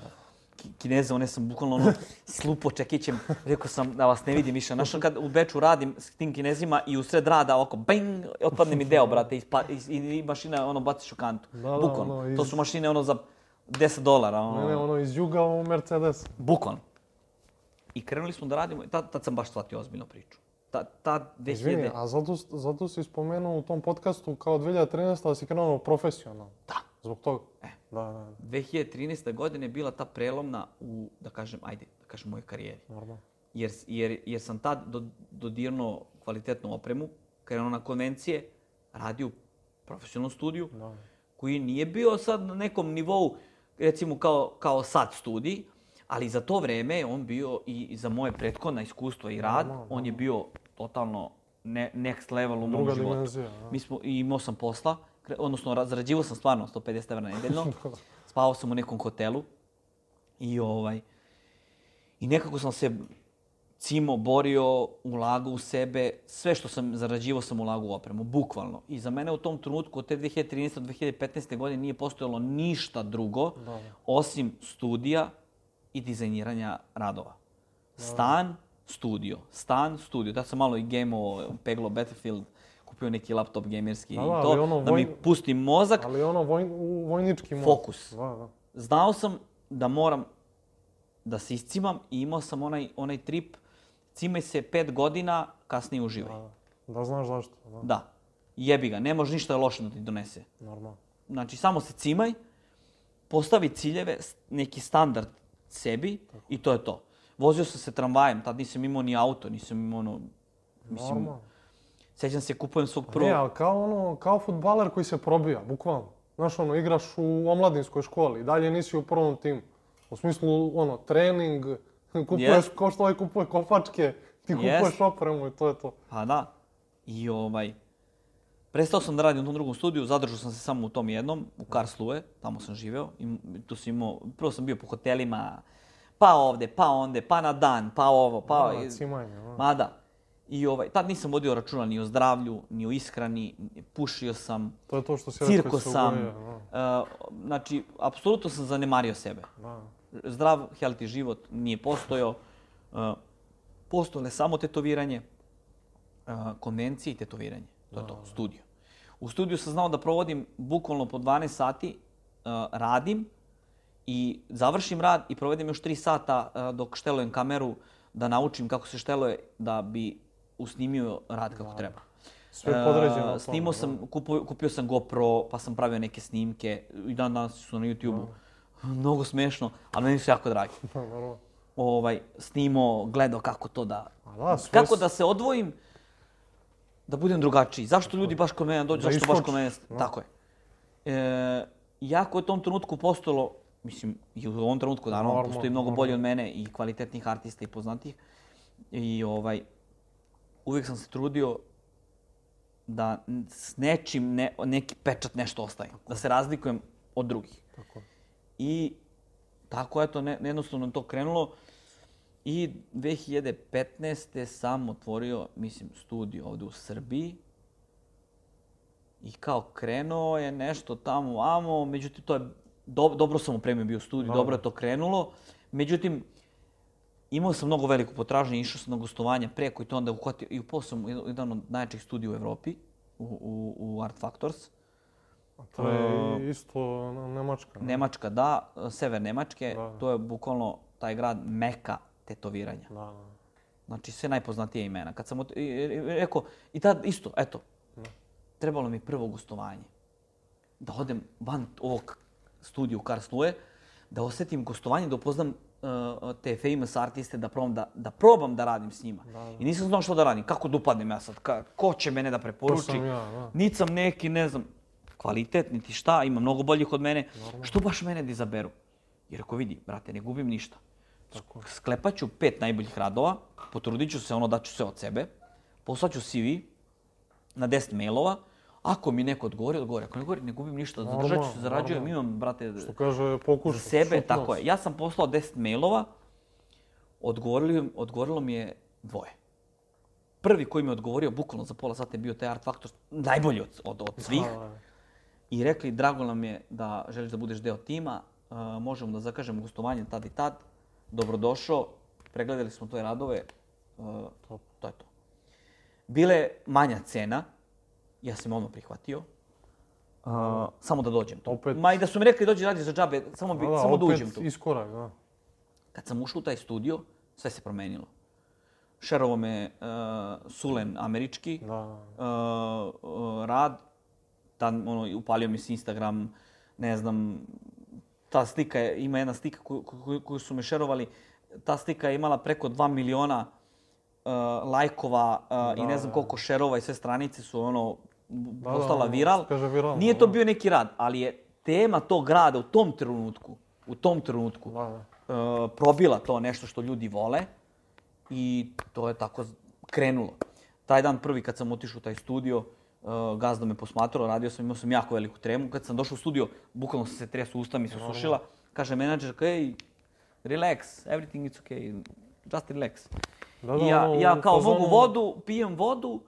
kineze, one sam bukvalno ono slupo čekićem, rekao sam da vas ne vidim više. Znaš, kad u Beču radim s tim kinezima i u sred rada ovako, bang, otpadne mi deo, brate, ispa, is, i, i mašina ono baciš u kantu. Da, da, bukvalno. ono, iz- To su mašine ono za 10 dolara, ono, Ne, ne, ono iz juga u Mercedes. bukvalno. I krenuli smo da radimo, i tad, tad sam baš shvatio ozbiljno priču. Ta, ta 2000... Izvini, a zato, zato si spomenuo u tom podcastu kao 2013. da si krenuo profesionalno. Da. Zbog toga? E. Da, da, da. 2013. godine je bila ta prelomna u, da kažem, ajde, da kažem, mojoj karijeri. Normalno. Jer, jer, jer sam tad do, dodirnuo kvalitetnu opremu, krenuo na konvencije, radio u profesionalnom studiju, Da. koji nije bio sad na nekom nivou, recimo kao, kao sad studij, ali za to vreme on bio i, za moje prethodna iskustva i rad, Normalno, on je bio totalno ne, next level u mom životu. dimenzija. Da. Mi smo, imao sam posla, odnosno ra- zarađivao sam stvarno 150 evra nedeljno, [laughs] spavao sam u nekom hotelu i ovaj, i nekako sam se cimo, borio, ulagao u sebe, sve što sam zarađivao sam ulagao u opremu, bukvalno. I za mene u tom trenutku, od te 2013. do 2015. godine, nije postojalo ništa drugo, Da. osim studija i dizajniranja radova. Stan, studio. Stan, studio. Da sam malo i gameo, peglo Battlefield, kupio neki laptop gamerski Da, i da, to, ali ono da mi vojn- pusti mozak. Ali ono voj, u vojnički mod. Fokus. Da, da. Znao sam da moram da se iscimam i imao sam onaj, onaj trip, cimaj se pet godina, kasnije uživaj. Da, da znaš zašto. Da, Da. Jebi ga, ne može ništa loše da ti donese. normalno. Znači, samo se cimaj, postavi ciljeve, neki standard sebi i to je to. Vozio sam se tramvajem, tad nisam imao ni auto, nisam imao ono... Mislim, Normalno. Sećam se, kupujem svog Ne, prvog... ali kao ono, kao futbaler koji se probija, bukvalno. Znaš, ono, igraš u omladinskoj školi, dalje nisi u prvom timu. U smislu, ono, trening, [laughs] kupuješ, Jest. kao što ovaj kupuje kopačke, ti kupuješ Jest. opremu i to je to. Pa da. I ovaj... Prestao sam da radim u tom drugom studiju, zadržao sam se samo u tom jednom, u Karlsruhe, tamo sam živeo. I tu sam imao, prvo sam bio po hotelima, pa ovde, pa onde, pa na dan, pa ovo, pa... Da, cimanje, da. Ma da. I ovaj, tad nisam vodio računa ni o zdravlju, ni o ishrani, pušio sam, To je to što si cirko sam. ugoja, da. Uh, znači, apsolutno sam zanemario sebe. Da. Zdrav, healthy život nije postojao. Uh, postojale samo tetoviranje, uh, konvencije i tetoviranje. To je to, studio. U studiju sam znao da provodim bukvalno po 12 sati, uh, radim i završim rad i provedem još 3 sata uh, dok štelujem kameru da naučim kako se šteluje da bi usnimio rad kako treba. Sve je podređeno tome, Snimao da. sam, kupio, kupio sam GoPro, pa sam pravio neke snimke. I dan danas su na YouTube-u. [laughs] Mnogo smešno, ali meni su jako dragi. [laughs] Da, normalno. Ovaj, snimao, gledao kako to da... A da, sve kako s- da se odvojim, da budem drugačiji. Zašto ljudi baš kod mene dođu, Da zašto baš kod mene... da. Tako je. E, jako je u tom trenutku postojalo, mislim, i u ovom trenutku, naravno, Normalno, postoji mnogo normalno. bolji od mene i kvalitetnih artista i poznatih. I ovaj, uvijek sam se trudio da s nečim, ne, neki pečat nešto ostaje. Da se razlikujem od drugih. Tako. I tako eto, ne, jednostavno to krenulo. I 2015. sam otvorio, mislim, studio ovde u Srbiji. I kao krenuo je nešto tamo, amo, međutim to je, do, dobro sam opremio bio studij, dobro je to krenulo. Međutim, imao sam mnogo veliku potražnju, išao sam na gostovanja preko i to onda uhvatio i upao sam u jedan- od najjačih studija u Evropi, u, u, u Art Factors. A to je isto na- Nemačka. ne? Nemačka, da, sever Nemačke, Da. to je bukvalno taj grad meka tetoviranja. Da, da. Znači sve najpoznatije imena. Kad sam rekao, i tad isto, eto, trebalo mi prvo gostovanje. Da odem van ovog studija u Karlsruhe, da osetim gostovanje, da upoznam те famous артисти да пробам да да пробам да радим с нима. Да, да. И не сум знам што да радим, како да месот јас сад, ко ќе мене да препоручи. Ни да. Нит сам неки, не знам, квалитет, ти шта, има многу бољи од мене. Нормально. Што баш мене да заберу? И реко види, брате, не губим ништа. Тако. Склепачу пет најбољи радова, потрудичу се, оно дачу се од себе, послаću CV на 10 мејлова, ako mi neko odgovori, odgovori. Ako ne odgovori, ne gubim ništa, zadržat ću se, zarađujem, imam, brate, Što kaže, pokušaj. za sebe, šut tako je. Ja sam poslao 10 mailova, odgovorili, odgovorilo mi je dvoje. Prvi koji mi je odgovorio, bukvalno za pola sata je bio taj Art Factor, najbolji od, od, od svih. Da. I rekli, drago nam je da želiš da budeš deo tima, uh, možemo da zakažemo gostovanje tad i tad. Dobrodošao, pregledali smo tvoje radove, uh, to je to. Bile manja cena, ja sam odmah prihvatio, uh, samo da dođem tu. Opet- Ma i da su mi rekli dođi radi za džabe, samo, bi, Da, samo da uđem tu. iskorak, da. Kad sam ušao u taj studio, sve se promenilo. Šerovo me uh, Sulen američki, Da, uh, uh, rad, tad, ono, upalio mi se Instagram, ne znam, ta slika je, ima jedna slika koju, koju, koju su me šerovali, ta slika je imala preko 2 miliona uh, lajkova uh, i ne znam da. koliko šerova i sve stranice su ono da, postala ono, viral. kaže viral, Nije to da. bio neki rad, ali je tema tog rada u tom trenutku, u tom trenutku, Da, da. uh, probila to nešto što ljudi vole i to je tako krenulo. Taj dan prvi kad sam otišao u taj studio, uh, gazda me posmatrao, radio sam, imao sam jako veliku tremu. Kad sam došao u studio, bukvalno sam se tresu, usta mi se sušila. Kaže menadžer, okay, relax, everything is okay, just relax. Da, da, ja, ja u kao fazonu- mogu vodu, pijem vodu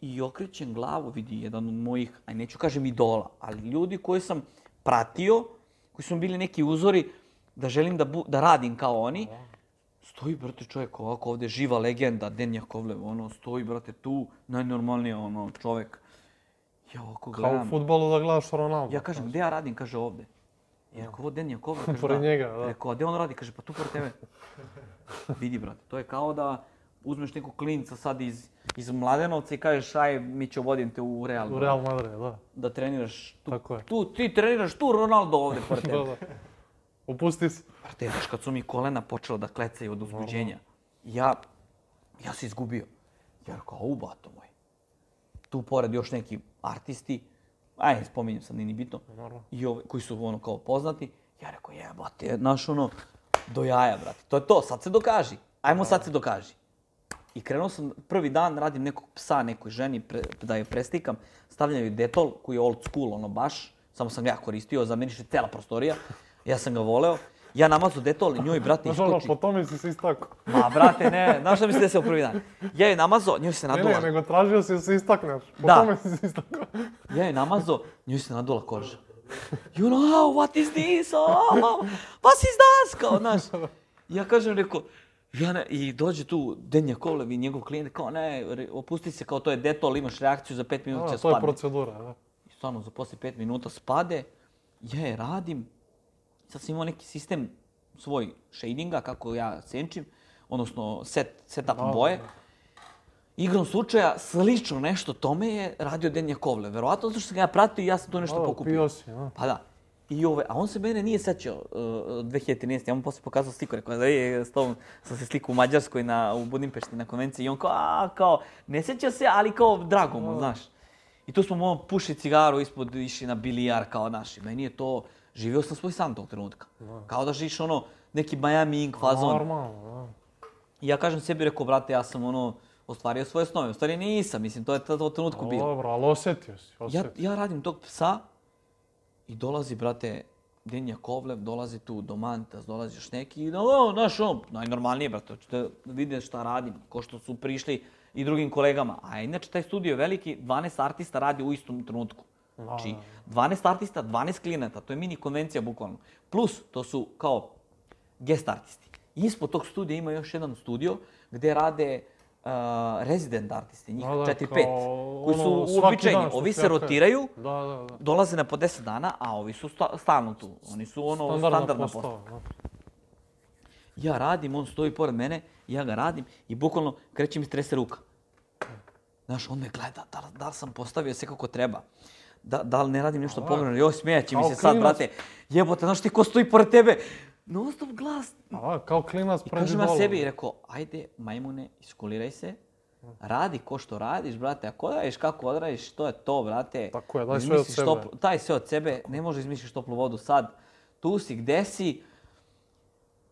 i okrećem glavu, vidi jedan od mojih, aj neću kažem idola, ali ljudi koji sam pratio, koji su bili neki uzori da želim da, bu, da radim kao oni, stoji, brate, čovjek ovako ovde, živa legenda, Den Jakovlev, ono, stoji, brate, tu, najnormalnije, ono, čovjek. Ja ovako Kao u gledam. futbolu da gledaš Ronaldo. Ja kažem, gde ja radim? Kaže, ovde. Ja rekao, ovo Den Jakovlev, Pored njega, da. Rekao, a gde on radi? Kaže, pa tu pored tebe. [laughs] Vidi, brate, to je kao da uzmeš nekog klinca sad iz, iz Mladenovca i kažeš, aj, mi će vodim te u Real. U Real Madrid, da. Da treniraš tu, Tako je. tu, ti treniraš tu Ronaldo ovde pored [laughs] tebe. Da, da. Opusti se. Brate, znaš, kad su mi kolena počela da klecaju od uzbuđenja, ja, ja se izgubio. Ja rekao, au, bato moj. Tu pored još neki artisti, aj, spominjem sad, nije ni bitno, Normalno. i ove, koji su ono kao poznati. Ja rekao, jebate, znaš ono, do jaja, brate. To je to, sad se dokaži. Ajmo sad se dokaži. I krenuo sam prvi dan, radim nekog psa nekoj ženi pre, da je prestikam. Stavljaju detol koji je old school, ono baš. Samo sam ga ja koristio, zamiriše cela prostorija. Ja sam ga voleo. Ja namazu detol njoj, brate, Znaš iskoči. po tome si se istakao. Ma, brate, ne, znaš šta mi se desilo prvi dan? Ja je namazo, njoj se Ne, nadula. ne, nego tražio si da se istakneš. Po Da. tome si se istakao. Ja je namazo, njoj se nadula koža. You know, oh, what is this? Oh, was is das? Kao, znaš. Ja kažem, rekao, ja ne, i dođe tu Denja Kovlev i njegov klijent, kao ne, opusti se, kao to je detol, imaš reakciju za pet minuta će to je spadne. procedura, da. I stvarno, za poslije pet minuta spade, ja je radim, sad sam imao neki sistem svoj shadinga, kako ja senčim, odnosno set, setup boje. da. Igrom slučaja, slično nešto tome je radio Denja Kovle. Verovatno zato što sam ga ja pratio i ja sam to nešto Da, pokupio. pio si, da. Pa da. I ove, a on se mene nije sećao uh, 2013. Ja mu posle pokazao sliku, rekao da je s tom sam se sliku u Mađarskoj na, u Budimpešti na konvenciji i on kao, a, kao, ne seća se, ali kao drago mu, znaš. I tu smo mu puši cigaru ispod, išli na bilijar kao naši. Meni je to, živio sam svoj san tog trenutka. Kao da živiš ono, neki Miami Ink fazon. Normalno, da. I ja kažem sebi, rekao, brate, ja sam ono, ostvario svoje snove. U stvari nisam, mislim, to je to, trenutku bilo. Dobro, ali osjetio si, Ja, osjetio. ja radim tog psa i dolazi, brate, Denja Kovlev, dolazi tu do Mantas, dolazi još neki i no, znaš, ono, najnormalnije, brate, hoćete da vide šta radim, ko što su prišli i drugim kolegama. A inače, taj studio je veliki, 12 artista radi u istom trenutku. Znači, 12 artista, 12 klijenata, to je mini konvencija bukvalno. Plus, to su kao guest artisti. Ispod tog studija ima još jedan studio gde rade uh, resident artisti, njih Da, da, 4-5, kao koji su ono, uobičajeni. Ovi se rotiraju, Da, da, da. dolaze na po 10 dana, a ovi su sta, stalno tu. Oni su ono standardna, Standardna postava. postava, da. Ja radim, on stoji pored mene, ja ga radim i bukvalno kreće mi strese ruka. Znaš, on me gleda, da, da li sam postavio sve kako treba. Da, da li ne radim nešto pogrešno, joj smijeće mi se sad, brate. Jebote, znaš ti ko stoji pored tebe? Non stop glas. A, kao klinac I pređi kažem ja sebi i rekao, ajde majmune, iskuliraj se, radi ko što radiš, brate, ako radiš kako odradiš, to je to, brate. Tako je, daj sve od sebe. toplu- daj sve od sebe, ne možeš izmisliš toplu vodu sad. Tu si, gde si,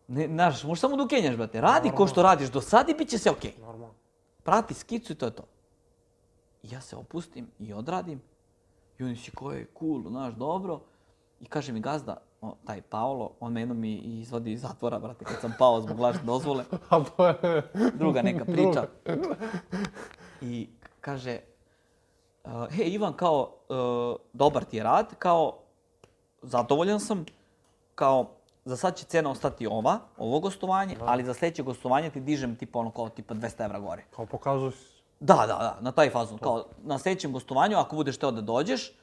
ne, znaš, možeš samo da ukenjaš, brate. Radi ko što radiš do sad i bit će sve okej. Normalno. Prati skicu i to je to. I ja se opustim i odradim. I oni si ko je cool, znaš, dobro. I kaže mi gazda, o, taj Paolo, on me jednom mi izvadi iz zatvora, brate, kad sam pao zbog lažne dozvole. [laughs] A to je... druga neka priča. I kaže, uh, hej Ivan, kao, uh, dobar ti je rad, kao, zadovoljan sam, kao, za sad će cena ostati ova, ovo gostovanje, ali za sledeće gostovanje ti dižem tipa ono kao tipa 200 evra gore. Kao pokazao si. Da, da, da, na taj fazon. Kao, na sledećem gostovanju, ako budeš teo da dođeš,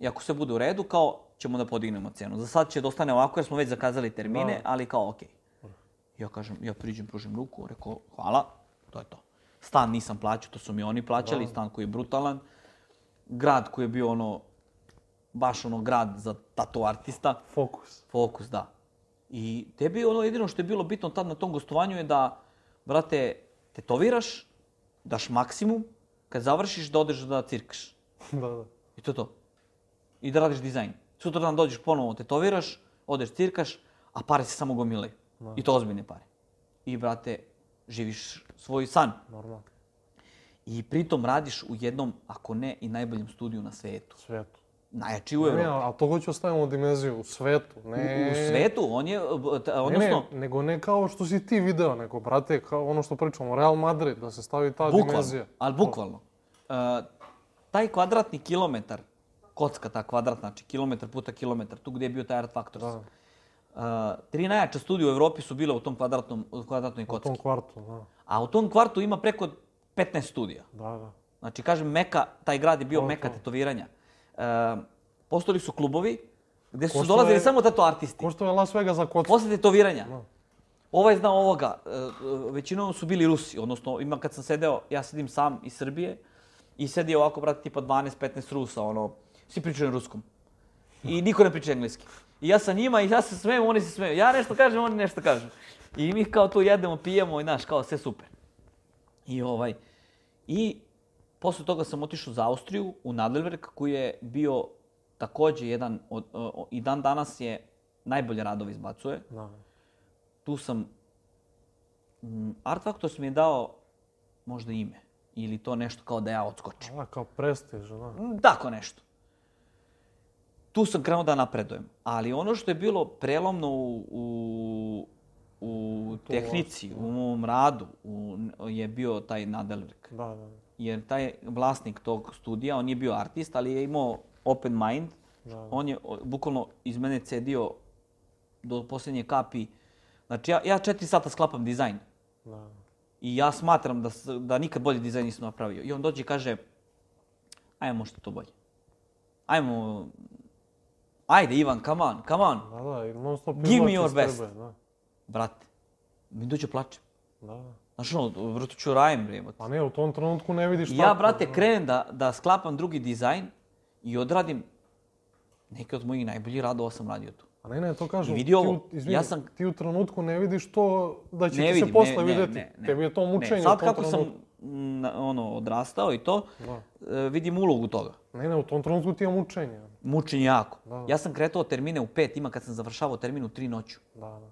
i ako sve bude u redu, kao, ćemo da podignemo cenu. Za sad će da ostane ovako, jer smo već zakazali termine, Da. ali kao, okej. Ja kažem, ja priđem, pružim ruku, rekao, hvala, to je to. Stan nisam plaćao, to su mi oni plaćali, stan koji je brutalan. Grad koji je bio ono, baš ono grad za tatu artista. Fokus. Fokus, da. I tebi ono jedino što je bilo bitno tad na tom gostovanju je da, brate, tetoviraš, daš maksimum, kad završiš da odeš da cirkaš. [laughs] da, da. I to je to. I da radiš dizajn. Sutra dan dođeš ponovo, tetoviraš, odeš cirkaš, a pare se samo gomilaju. I to ozbiljne pare. I, brate, živiš svoj san. Normalno. I pritom radiš u jednom, ako ne i najboljem studiju na svetu. Svetu. Najjači u Ne, Evropi. a to hoću ostavimo u dimenziju, u svetu. Ne, U, u svetu, on je, t- Ne, odnosno, ne, nego ne kao što si ti video, nego, brate, kao ono što pričamo, Real Madrid, da se stavi ta bukvalno, dimenzija. ali bukvalno. Uh, taj kvadratni kilometar, kocka ta kvadrat, znači kilometar puta kilometar, tu gdje je bio taj Art Factors. Da. Uh, tri najjača studija u Evropi su bile u tom kvadratnom, u kvadratnoj U kocki. tom kvartu, da. A u tom kvartu ima preko 15 studija. Da, da. Znači, kažem, Meka, taj grad je bio To, Meka to. tetoviranja. Uh, postojali su klubovi gdje su Ko što dolazili samo tato artisti. Ko što je Las Vegas za kocku. Posle tetoviranja. Da. Ovaj zna ovoga. e, e, Većinom su bili Rusi. Odnosno, ima kad sam sedeo, ja sedim sam iz Srbije i sedi ovako, brate, tipa 12-15 Rusa, ono, svi pričaju na ruskom. I niko ne priča engleski. I ja sa njima i ja se smejem, oni se smeju. Ja nešto kažem, oni nešto kažu. I mi kao tu jedemo, pijemo i znaš, kao sve super. I ovaj, i posle toga sam otišao za Austriju, u Nadelwerk, koji je bio takođe jedan od, o- o- i dan danas je najbolje radove izbacuje Da. tu sam... mm, Art Factors mi je dao možda ime. Ili to nešto kao da ja odskočim. Da, kao prestiž, da. Tako nešto. Tu sam krenuo da napredujem. Ali ono što je bilo prelomno u, u, u tehnici, u mom radu, u, je bio taj Nadelwerk. Da, da. Jer taj vlasnik tog studija, on je bio artist, ali je imao open mind. Da. On je bukvalno iz mene cedio do posljednje kapi. Znači, ja, ja četiri sata sklapam dizajn. da. I ja smatram da, da nikad bolji dizajn nisam napravio. I on dođe i kaže, ajmo možda to bolje. Ajmo, ajde Ivan, come on, come on, Da, da, non stop Give me your best. tebe, Da, brate. Mi dođe plačem. da, da. Znaš ono, vrto ću rajem, bre. Pa ne, u tom trenutku ne vidiš tako. ja, brate, da. krenem da, da sklapam drugi dizajn i odradim neke od mojih najboljih radova sam radio tu. A ne, ne, to kažem. I vidi ovo, ti, u- izvini, ja sam- ti u trenutku ne vidiš to da će Ne ti vidim, se posle ne, vidjeti. ne, ne. Tebi je to mučenje Ne, sad u tom kako sam trenutku. na- ono, odrastao i to, Da. e, vidim ulogu toga. Ne, ne, u tom trenutku ti je mučenje. Mučenje jako. Da. Ja sam kretao termine u pet, ima kad sam završavao termin u tri noću. Da, da.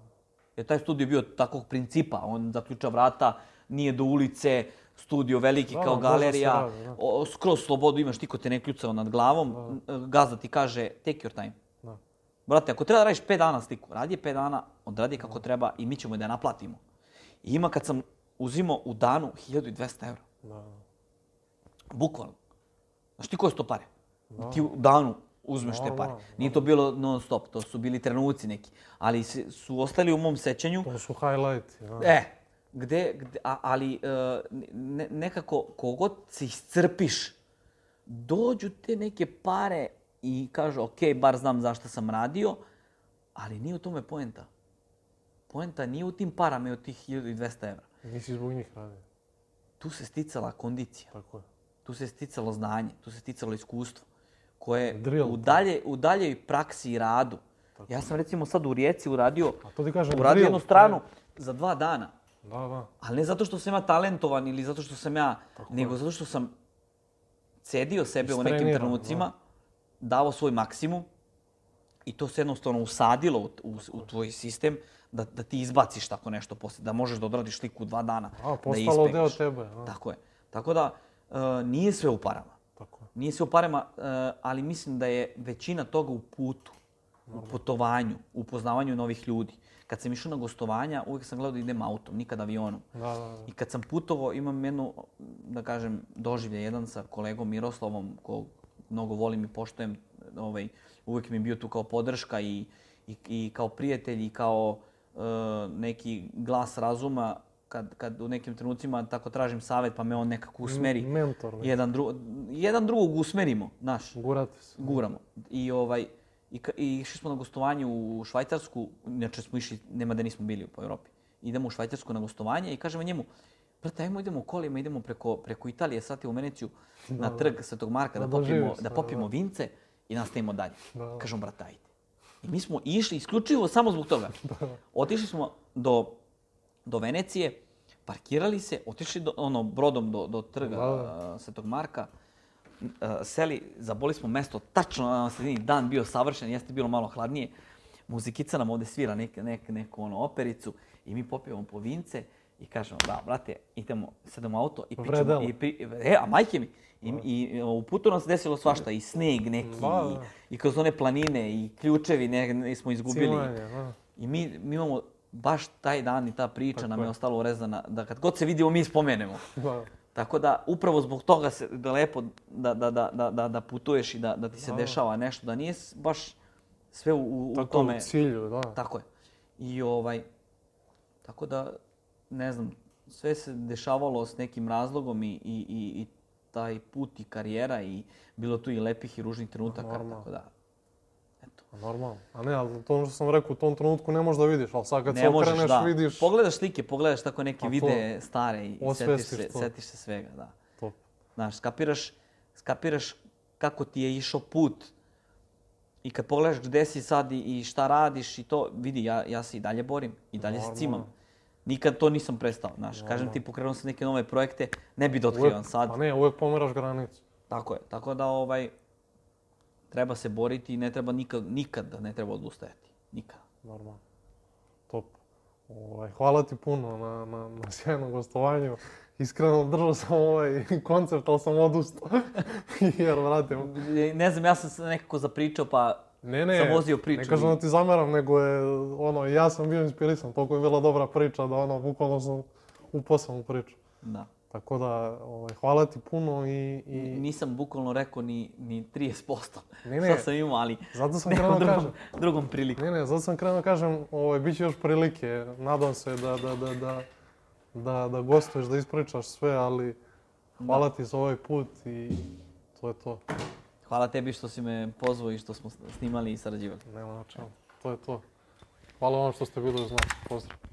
Jer taj studio bio takvog principa. On zaključa vrata, nije do ulice, studio veliki Da, kao može se galerija, radi, da. o, skroz slobodu imaš, niko te ne kljucao nad glavom, gazda ti kaže take your time. Da. Brate, ako treba da radiš 5 dana sliku, radi je 5 dana, odradi kako treba i mi ćemo da je naplatimo. I ima kad sam uzimao u danu 1200 evra. Da. Bukvalno. Znaš ti koje su to pare? Ti u danu uzmeš te pare. Normalno, Nije to bilo non stop, to su bili trenuci neki. Ali su ostali u mom sećanju. To su highlighti. Da. E, gde, gde a, ali e, ne, nekako kogod se iscrpiš, dođu te neke pare i kažu, ok, bar znam zašto sam radio, ali nije u tome poenta. Poenta nije u tim parama i u tih 1200 evra. Nisi zbog njih radio. Tu se sticala kondicija, Tako je. tu se sticalo znanje, tu se sticalo iskustvo, koje Drill, u, dalje, u daljoj praksi i radu. Ja sam recimo sad u Rijeci uradio, A to ti kažem, uradio drill. jednu stranu za dva dana. Da, da. Ali ne zato što sam ja talentovan ili zato što sam ja, nego zato što sam cedio sebe u nekim trenucima, davao svoj maksimum i to se jednostavno usadilo u, u, u tvoj sistem da, da ti izbaciš tako nešto posle, da možeš da odradiš sliku dva dana, A, da postalo deo tebe. Da. Tako je. Tako da, e, nije sve u parama. Tako je. Nije sve u parama, e, ali mislim da je većina toga u putu, u putovanju, u upoznavanju novih ljudi. Kad sam išao na gostovanja, uvijek sam gledao da idem autom, nikad avionom. Da, da, da. I kad sam putovao, imam jednu, da kažem, doživlje jedan sa kolegom Miroslavom, kog mnogo volim i poštojem, ovaj, uvijek mi je bio tu kao podrška i, i, i kao prijatelj i kao e, neki glas razuma kad, kad u nekim trenucima tako tražim savjet pa me on nekako usmeri. Mentor, neki. Jedan, dru, jedan drugog usmerimo, znaš Gurate se. guramo. I ovaj i, i išli smo na gostovanje u Švajcarsku, inače smo išli, nema da nismo bili po Evropi. Idemo u Švajcarsku na gostovanje i kažemo njemu, brate, ajmo idemo kolima, idemo preko, preko Italije, sad u Veneciju, na trg Svetog Marka, da, Da popijemo, da popijemo da. vince i nastavimo dalje. Da, da. Kažemo, brate, ajde. I mi smo išli isključivo samo zbog toga. [laughs] Otišli smo do, do Venecije, parkirali se, otišli do, ono, brodom do, do trga Da, a, Svetog Marka, uh, seli, zaboli smo mesto, tačno na sredini, dan bio savršen, jeste bilo malo hladnije. Muzikica nam ovde svira nek, nek, neku ono opericu i mi popijemo po vince i kažemo, da, brate, idemo, sedemo u auto i pričamo. Vredelo. I, pri, e, a majke mi, i, i u putu nam se desilo svašta, i sneg neki, Da, da. i, i kroz one planine, i ključevi ne, ne smo izgubili. Cimanje, da. I mi, mi imamo baš taj dan i ta priča Tako nam je je. ostalo urezana, da kad god se vidimo mi spomenemo. [laughs] Da. Tako da, upravo zbog toga se da lepo da, da, da, da, da, da putuješ i da, da ti se Da. dešava nešto, da nije baš sve u, u, u Tako tome. u cilju, da. Tako je. I ovaj, tako da, ne znam, sve se dešavalo s nekim razlogom i, i, i, i taj put i karijera i bilo tu i lepih i ružnih trenutaka. Normalno. Tako da, Normalno. A ne, ali to ono što sam rekao, u tom trenutku ne možeš da vidiš, ali sad kad se Ne možeš, okreneš, da. vidiš Pogledaš slike, pogledaš tako neke to, videe stare i setiš se, to. setiš se svega, da. to. Znaš, skapiraš, skapiraš kako ti je išao put i kad pogledaš gde si sad i, i šta radiš i to, vidi, ja, ja se i dalje borim, i dalje se Normalno. cimam. Nikad to nisam prestao, znaš. Kažem ti, pokrenuo sam neke nove projekte, ne bi da otkrivam sad. Pa ne, uvek pomeraš granicu. Tako je, tako da ovaj, treba se boriti i ne treba nikad, nikad ne treba odustajati. Nikad. Normalno. Top. Ovaj, hvala ti puno na, na, na sjajnom gostovanju. Iskreno držao sam ovaj [laughs] koncept, ali sam odustao. [laughs] Jer, vrate, Ne znam, ja sam se nekako zapričao, pa ne, ne, sam vozio priču. ne kažem da ti zameram, nego je, ono, ja sam bio inspirisan. Toliko je bila dobra priča da, ono, bukvalno sam upao sam u priču. Da. Tako da, ovaj, hvala ti puno i, i Nisam bukvalno rekao ni, ni 30%. Ne, ne. Šta sam imao, ali zato sam [laughs] krenuo da drugom, kažem. drugom prilikom. Ne, ne, zato sam krenuo da kažem, ovaj, bit će još prilike. Nadam se da, da, da, da, da, da gostuješ, da ispričaš sve, ali hvala ti za ovaj put i to je to. Hvala tebi što si me pozvao i što smo snimali i sarađivali. Nema na čemu. To je to. Hvala vam što ste bili uz nas. Pozdrav.